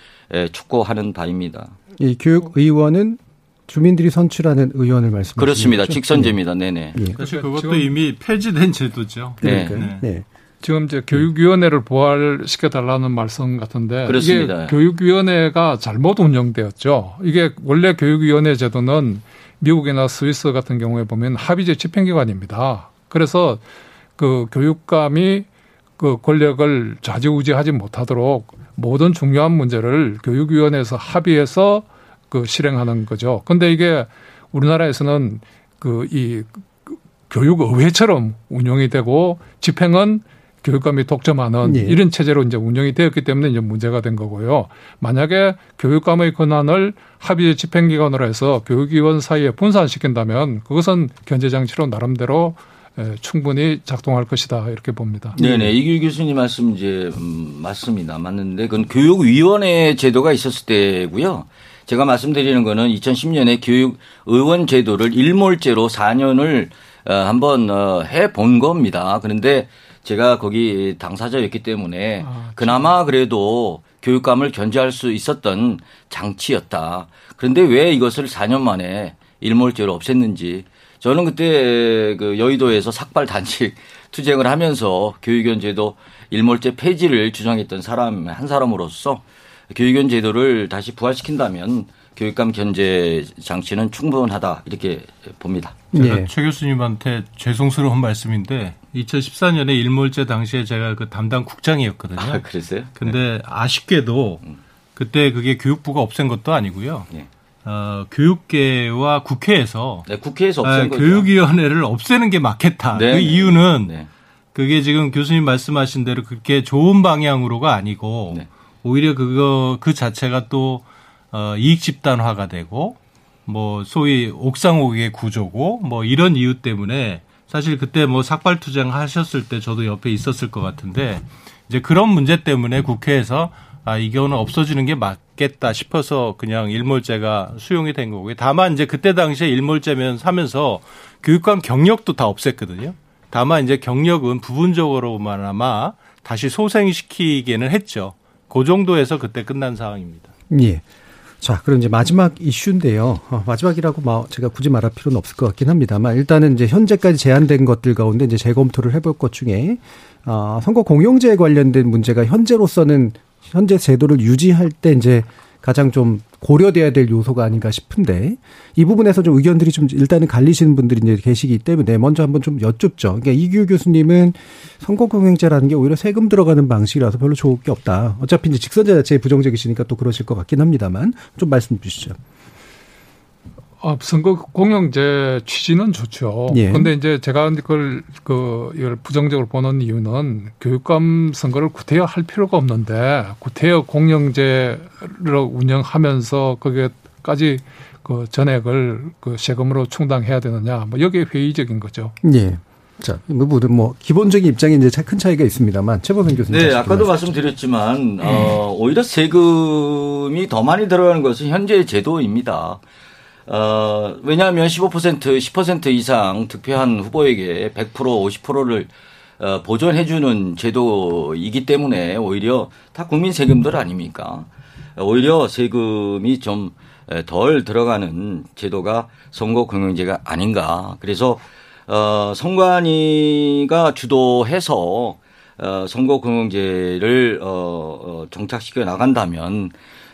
촉구하는 바입니다.
이 교육의원은 주민들이 선출하는 의원을 말씀하시는
그렇습니다. 직선제입니다. 네. 네네.
예. 사실 그것도 이미 폐지된 제도죠.
네. 네. 네.
지금 이제 교육위원회를 부활시켜 달라는 말씀 같은데
그렇습니다.
이게 교육위원회가 잘못 운영되었죠. 이게 원래 교육위원회 제도는 미국이나 스위스 같은 경우에 보면 합의제 집행기관입니다. 그래서 그 교육감이 그 권력을 좌지우지하지 못하도록 모든 중요한 문제를 교육위원회에서 합의해서 그 실행하는 거죠. 근데 이게 우리나라에서는 그 이 교육의회처럼 운영이 되고 집행은 교육감이 독점하는 예. 이런 체제로 이제 운영이 되었기 때문에 이제 문제가 된 거고요. 만약에 교육감의 권한을 합의 집행기관으로 해서 교육위원 사이에 분산시킨다면 그것은 견제장치로 나름대로 충분히 작동할 것이다 이렇게 봅니다.
네네 이규 교수님 말씀 이제 음, 맞습니다. 맞는데 그건 교육위원회 제도가 있었을 때고요. 제가 말씀드리는 거는 2010년에 교육 의원 제도를 일몰제로 4년을 어, 한번 어, 해본 겁니다. 그런데 제가 거기 당사자였기 때문에 아, 그나마 그래도 교육감을 견제할 수 있었던 장치였다. 그런데 왜 이것을 4년 만에 일몰제로 없앴는지 저는 그때 그 여의도에서 삭발 단식 투쟁을 하면서 교육위원 제도 일몰제 폐지를 주장했던 사람 한 사람으로서 교육원 제도를 다시 부활시킨다면 교육감 견제 장치는 충분하다 이렇게 봅니다.
제가 네. 최 교수님한테 죄송스러운 말씀인데 2014년에 일몰제 당시에 제가 그 담당 국장이었거든요.
아, 그랬어요?
근데 네. 아쉽게도 그때 그게 교육부가 없앤 것도 아니고요. 네. 어, 교육계와 국회에서
네, 국회에서 없앤
어, 교육위원회를 없애는 게 맞겠다. 네. 그 이유는 네. 그게 지금 교수님 말씀하신 대로 그렇게 좋은 방향으로가 아니고 네. 오히려 그거 그 자체가 또 어, 이익 집단화가 되고 뭐 소위 옥상옥의 구조고 뭐 이런 이유 때문에 사실 그때 뭐 삭발 투쟁 하셨을 때 저도 옆에 있었을 것 같은데 이제 그런 문제 때문에 국회에서 아 이거는 없어지는 게 맞겠다 싶어서 그냥 일몰제가 수용이 된 거고요. 다만 이제 그때 당시에 일몰제면 사면서 교육감 경력도 다 없앴거든요. 다만 이제 경력은 부분적으로만 아마 다시 소생시키기는 했죠. 그 정도에서 그때 끝난 상황입니다.
예. 자, 그럼 이제 마지막 이슈인데요. 어, 마지막이라고 뭐 제가 굳이 말할 필요는 없을 것 같긴 합니다만 일단은 이제 현재까지 제한된 것들 가운데 이제 재검토를 해볼 것 중에 어, 선거 공영제에 관련된 문제가 현재로서는 현재 제도를 유지할 때 이제 가장 좀 고려돼야 될 요소가 아닌가 싶은데 이 부분에서 좀 의견들이 좀 일단은 갈리시는 분들이 이제 계시기 때문에 먼저 한번 좀 여쭙죠. 그러니까 이규 교수님은 선거공영제라는 게 오히려 세금 들어가는 방식이라서 별로 좋을 게 없다. 어차피 이제 직선제 자체에 부정적이시니까 또 그러실 것 같긴 합니다만 좀 말씀 주시죠.
아, 선거 공영제 취지는 좋죠. 예. 근데 이제 제가 그걸 그 이걸 부정적으로 보는 이유는 교육감 선거를 구태여 할 필요가 없는데 구태여 공영제를 운영하면서 거기까지 그 전액을 그 세금으로 충당해야 되느냐 뭐 여기에 회의적인 거죠.
예. 자, 뭐든 뭐 기본적인 입장에 이제 큰 차이가 있습니다만 최범현 교수님.
네, 아까도 말씀드렸지만 어, 오히려 세금이 더 많이 들어가는 것은 현재 제도입니다. 어, 왜냐하면 15% 10% 이상 득표한 후보에게 100% 50%를 어, 보존해주는 제도이기 때문에 오히려 다 국민 세금들 아닙니까? 오히려 세금이 좀 덜 들어가는 제도가 선거 공영제가 아닌가. 그래서 어, 선관위가 주도해서 어, 선거 공영제를 어, 어, 정착시켜 나간다면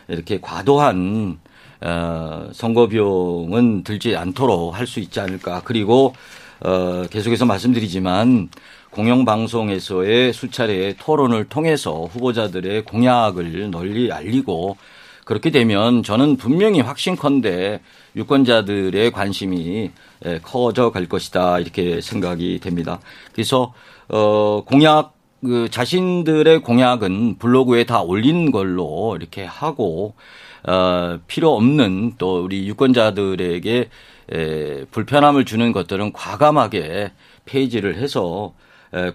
이렇게 과도한 어, 선거 비용은 들지 않도록 할 수 있지 않을까. 그리고 어, 계속해서 말씀드리지만 공영방송에서의 수차례 토론을 통해서 후보자들의 공약을 널리 알리고 그렇게 되면 저는 분명히 확신컨대 유권자들의 관심이 커져 갈 것이다 이렇게 생각이 됩니다. 그래서 어 공약 그 자신들의 공약은 블로그에 다 올린 걸로 이렇게 하고 어 필요 없는 또 우리 유권자들에게 에 불편함을 주는 것들은 과감하게 폐지를 해서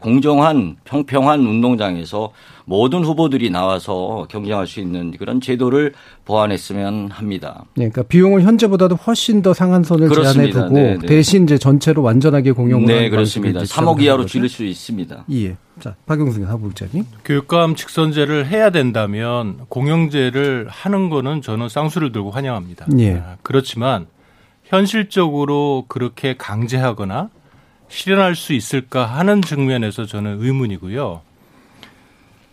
공정한 평평한 운동장에서 모든 후보들이 나와서 경쟁할 수 있는 그런 제도를 보완했으면 합니다.
네, 그러니까 비용을 현재보다도 훨씬 더 상한선을 제한해 두고 네, 네. 대신 이제 전체로 완전하게 공용을
네, 그렇습니다. 3억 이하로 줄일 수 있습니다.
예. 자, 박용승 하부국장님.
교육감 직선제를 해야 된다면 공영제를 하는 거는 저는 쌍수를 들고 환영합니다. 예. 아, 그렇지만 현실적으로 그렇게 강제하거나 실현할 수 있을까 하는 측면에서 저는 의문이고요.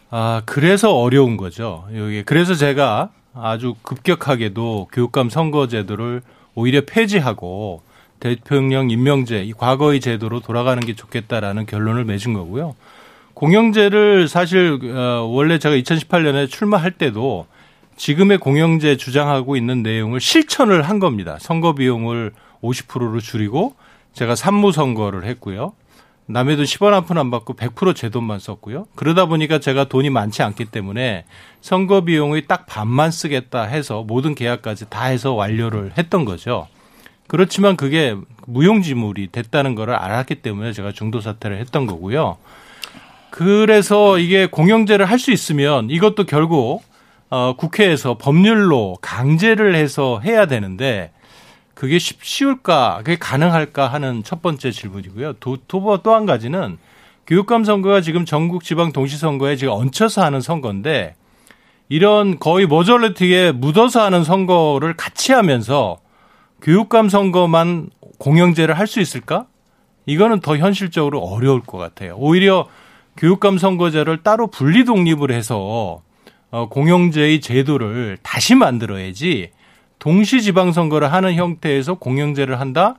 아, 그래서 어려운 거죠. 여기 그래서 제가 아주 급격하게도 교육감 선거제도를 오히려 폐지하고 대통령 임명제, 이 과거의 제도로 돌아가는 게 좋겠다라는 결론을 맺은 거고요. 공영제를 사실 어, 원래 제가 2018년에 출마할 때도 지금의 공영제 주장하고 있는 내용을 실천을 한 겁니다. 선거 비용을 50%로 줄이고 제가 산무 선거를 했고요. 남의 돈 10원 한 푼 안 받고 100%제 돈만 썼고요. 그러다 보니까 제가 돈이 많지 않기 때문에 선거 비용의 딱 반만 쓰겠다 해서 모든 계약까지 다 해서 완료를 했던 거죠. 그렇지만 그게 무용지물이 됐다는 걸 알았기 때문에 제가 중도 사퇴를 했던 거고요. 그래서 이게 공영제를 할 수 있으면 이것도 결국 어 국회에서 법률로 강제를 해서 해야 되는데 그게 쉬울까, 그게 가능할까 하는 첫 번째 질문이고요. 또한 가지는 교육감 선거가 지금 전국 지방 동시 선거에 지금 얹혀서 하는 선거인데 이런 거의 머저리티에 묻어서 하는 선거를 같이 하면서 교육감 선거만 공영제를 할 수 있을까? 이거는 더 현실적으로 어려울 것 같아요. 오히려 교육감 선거제를 따로 분리 독립을 해서 어, 공영제의 제도를 다시 만들어야지 동시 지방선거를 하는 형태에서 공영제를 한다?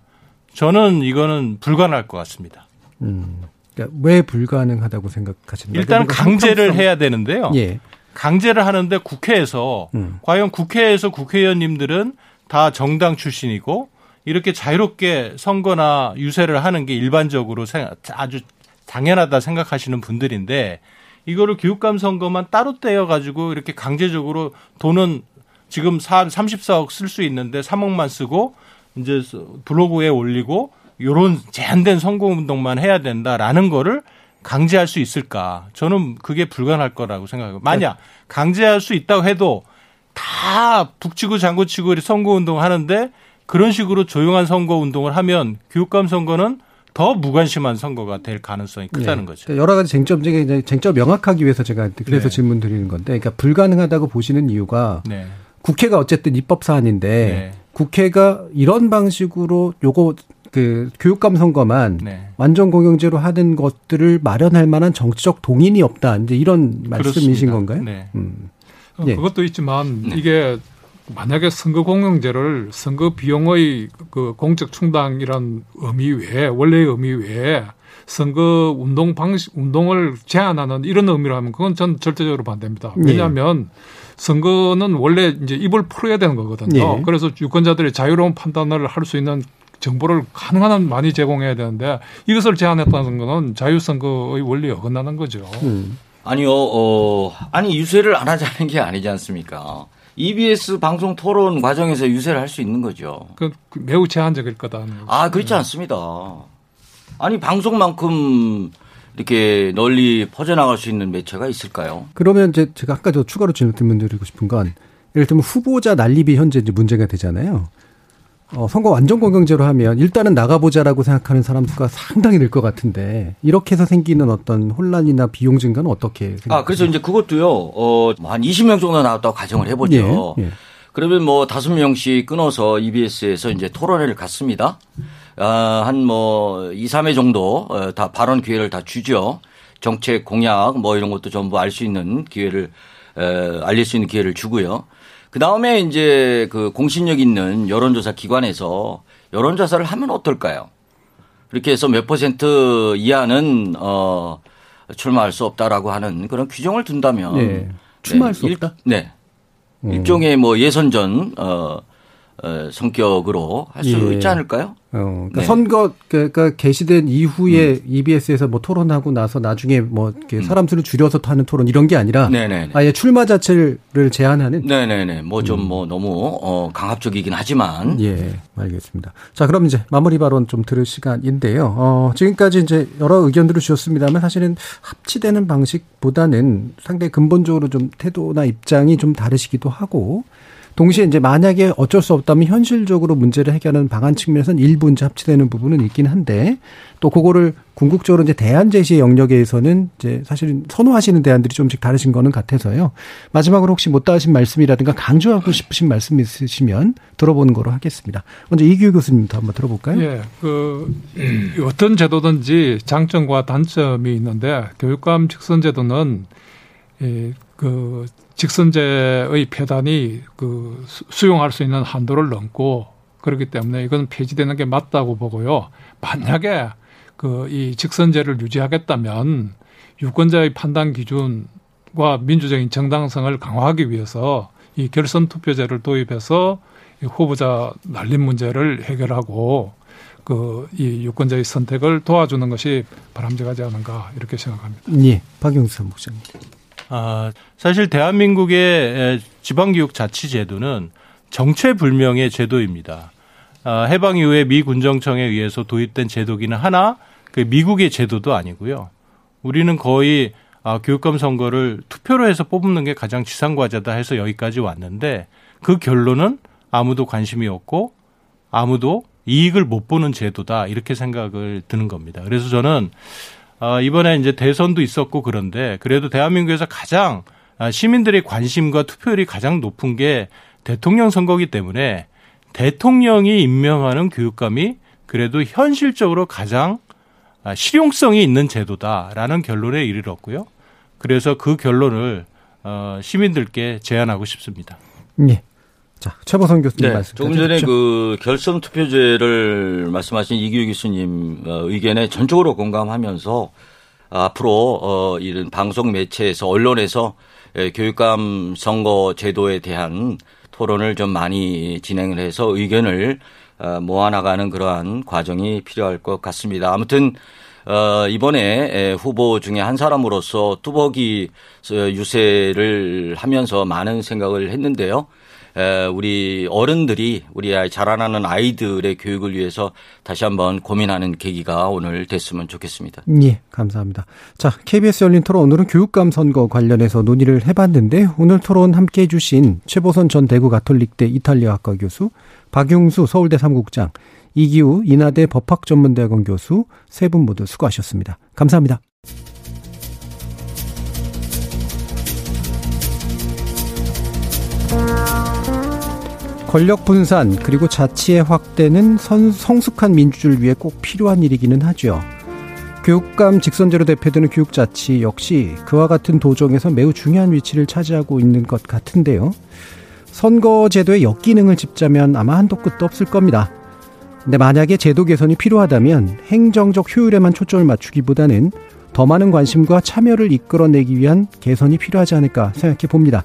저는 이거는 불가능할 것 같습니다. 음,
그러니까 왜 불가능하다고 생각하시나요?
일단 강제를 형평성. 해야 되는데요. 예. 강제를 하는데 국회에서 음. 과연 국회에서 국회의원님들은 다 정당 출신이고 이렇게 자유롭게 선거나 유세를 하는 게 일반적으로 아주 당연하다 생각하시는 분들인데 이거를 교육감 선거만 따로 떼어 가지고 이렇게 강제적으로 돈은 지금 34억 쓸 수 있는데 3억만 쓰고 이제 블로그에 올리고 요런 제한된 선거 운동만 해야 된다라는 거를 강제할 수 있을까? 저는 그게 불가능할 거라고 생각해요. 만약 강제할 수 있다고 해도 다 북치고 장구치고 선거 운동 하는데 그런 식으로 조용한 선거 운동을 하면 교육감 선거는 더 무관심한 선거가 될 가능성이 크다는 네. 거죠.
여러 가지 쟁점 중에 쟁점 명확하기 위해서 제가 그래서 네. 질문 드리는 건데, 그러니까 불가능하다고 보시는 이유가 네. 국회가 어쨌든 입법 사안인데 네. 국회가 이런 방식으로 요거 그 교육감 선거만 네. 완전 공영제로 하는 것들을 마련할 만한 정치적 동인이 없다. 이제 이런 말씀이신 건가요? 네. 음.
어, 예. 그것도 있지만 네. 이게 만약에 선거 공영제를 선거 비용의 그 공적 충당이란 의미 외에 원래의 의미 외에 선거 운동 방식 운동을 제한하는 이런 의미로 하면 그건 전 절대적으로 반대입니다. 예. 왜냐하면 예. 선거는 원래 이제 입을 풀어야 되는 거거든요. 예. 그래서 유권자들이 자유로운 판단을 할 수 있는 정보를 가능한 한 많이 제공해야 되는데 이것을 제한했다는 거는 자유선거의 원리에 어긋나는 거죠. 음.
아니요, 어, 아니 유세를 안 하자는 게 아니지 않습니까? EBS 방송 토론 과정에서 유세를 할 수 있는 거죠.
그 매우 제한적일 거다.
아, 그렇지 않습니다. 아니 방송만큼 이렇게 널리 퍼져나갈 수 있는 매체가 있을까요?
그러면 이제 제가 아까 저 추가로 질문 드리고 싶은 건 예를 들면 후보자 난립이 현재 이제 문제가 되잖아요. 어, 선거 완전 공경제로 하면 일단은 나가보자라고 생각하는 사람 수가 상당히 늘 것 같은데 이렇게 해서 생기는 어떤 혼란이나 비용 증가는 어떻게 생각하세요?
아, 그래서 이제 그것도요, 어, 한 20명 정도 나왔다고 가정을 해보죠.
예, 예.
그러면 뭐 다섯 명씩 끊어서 EBS에서 이제 토론회를 갔습니다. 아, 한뭐 2, 3회 정도 어, 다 발언 기회를 다 주죠. 정책 공약 뭐 이런 것도 전부 알 수 있는 기회를 에, 알릴 수 있는 기회를 주고요. 그 다음에 이제 그 공신력 있는 여론조사 기관에서 여론조사를 하면 어떨까요? 그렇게 해서 몇 퍼센트 이하는 어 출마할 수 없다라고 하는 그런 규정을 둔다면
네. 출마할 수
일-
없다?
네.
음.
일종의 뭐 예선전 어, 어 성격으로 할수
예.
있지 않을까요?
어, 그러니까
네.
선거 그러니까 게시된 이후에
음.
EBS에서 뭐 토론하고 나서 나중에 뭐 이렇게 사람 수를 줄여서 하는 토론 이런 게 아니라
네네네.
아예 출마 자체를 제한하는
네네네. 뭐좀뭐 너무 어 강압적이긴 하지만
예, 알겠습니다. 자, 그럼 이제 마무리 발언 좀 들을 시간인데요. 어, 지금까지 이제 여러 의견들을 주셨습니다만 사실은 합치되는 방식보다는 상당히 근본적으로 좀 태도나 입장이 좀 다르시기도 하고 동시에 이제 만약에 어쩔 수 없다면 현실적으로 문제를 해결하는 방안 측면에서는 일부 이제 합치되는 부분은 있긴 한데 또 그거를 궁극적으로 이제 대안 제시의 영역에서는 이제 사실은 선호하시는 대안들이 조금씩 다르신 거는 같아서요. 마지막으로 혹시 못다 하신 말씀이라든가 강조하고 싶으신 말씀 있으시면 들어보는 거로 하겠습니다. 먼저 이규 교수님부터 한번 들어볼까요?
예, 그 어떤 제도든지 장점과 단점이 있는데 교육감 직선 제도는 이, 그 직선제의 폐단이 그 수- 수용할 수 있는 한도를 넘고 그렇기 때문에 이건 폐지되는 게 맞다고 보고요. 만약에 그 이 직선제를 유지하겠다면 유권자의 판단 기준과 민주적인 정당성을 강화하기 위해서 이 결선 투표제를 도입해서 이 후보자 날림 문제를 해결하고 그 이 유권자의 선택을 도와주는 것이 바람직하지 않은가 이렇게 생각합니다.
예, 박영수 목사님.
아, 사실 대한민국의 에, 지방교육 자치제도는 정체불명의 제도입니다. 아, 해방 이후에 미 군정청에 의해서 도입된 제도기는 하나 그 미국의 제도도 아니고요. 우리는 거의 아, 교육감 선거를 투표로 해서 뽑는 게 가장 지상 과제다 해서 여기까지 왔는데 그 결론은 아무도 관심이 없고 아무도 이익을 못 보는 제도다 이렇게 생각을 드는 겁니다. 그래서 저는 아, 이번에 이제 대선도 있었고 그런데 그래도 대한민국에서 가장 아, 시민들의 관심과 투표율이 가장 높은 게 대통령 선거기 때문에 대통령이 임명하는 교육감이 그래도 현실적으로 가장 아, 실용성이 있는 제도다라는 결론에 이르렀고요. 그래서 그 결론을 어, 시민들께 제안하고 싶습니다.
예. 자, 최보선 교수님
네,
말씀.
조금 전에 그 결선 투표제를 말씀하신 이규 교수님 어, 의견에 전적으로 공감하면서 앞으로 어 이런 방송 매체에서 언론에서 예, 교육감 선거 제도에 대한 토론을 좀 많이 진행을 해서 의견을 어, 모아나가는 그러한 과정이 필요할 것 같습니다. 아무튼 어, 이번에 에, 후보 중에 한 사람으로서 뚜벅이 어, 유세를 하면서 많은 생각을 했는데요. 에, 우리 어른들이 우리 아이 자라나는 아이들의 교육을 위해서 다시 한번 고민하는 계기가 오늘 됐으면 좋겠습니다.
예, 감사합니다. 자, KBS 열린 토론 오늘은 교육감 선거 관련해서 논의를 해봤는데 오늘 토론 함께 해주신 최보선 전 대구 가톨릭대 이탈리아학과 교수, 박용수 서울대 사무국장, 이기우 인하대 법학전문대학원 교수 세 분 모두 수고하셨습니다. 감사합니다. 권력 분산 그리고 자치의 확대는 선, 성숙한 민주주의를 위해 꼭 필요한 일이기는 하죠. 교육감 직선제로 대표되는 교육자치 역시 그와 같은 도정에서 매우 중요한 위치를 차지하고 있는 것 같은데요. 선거제도의 역기능을 짚자면 아마 한도 끝도 없을 겁니다. 근데 만약에 제도 개선이 필요하다면 행정적 효율에만 초점을 맞추기보다는 더 많은 관심과 참여를 이끌어내기 위한 개선이 필요하지 않을까 생각해 봅니다.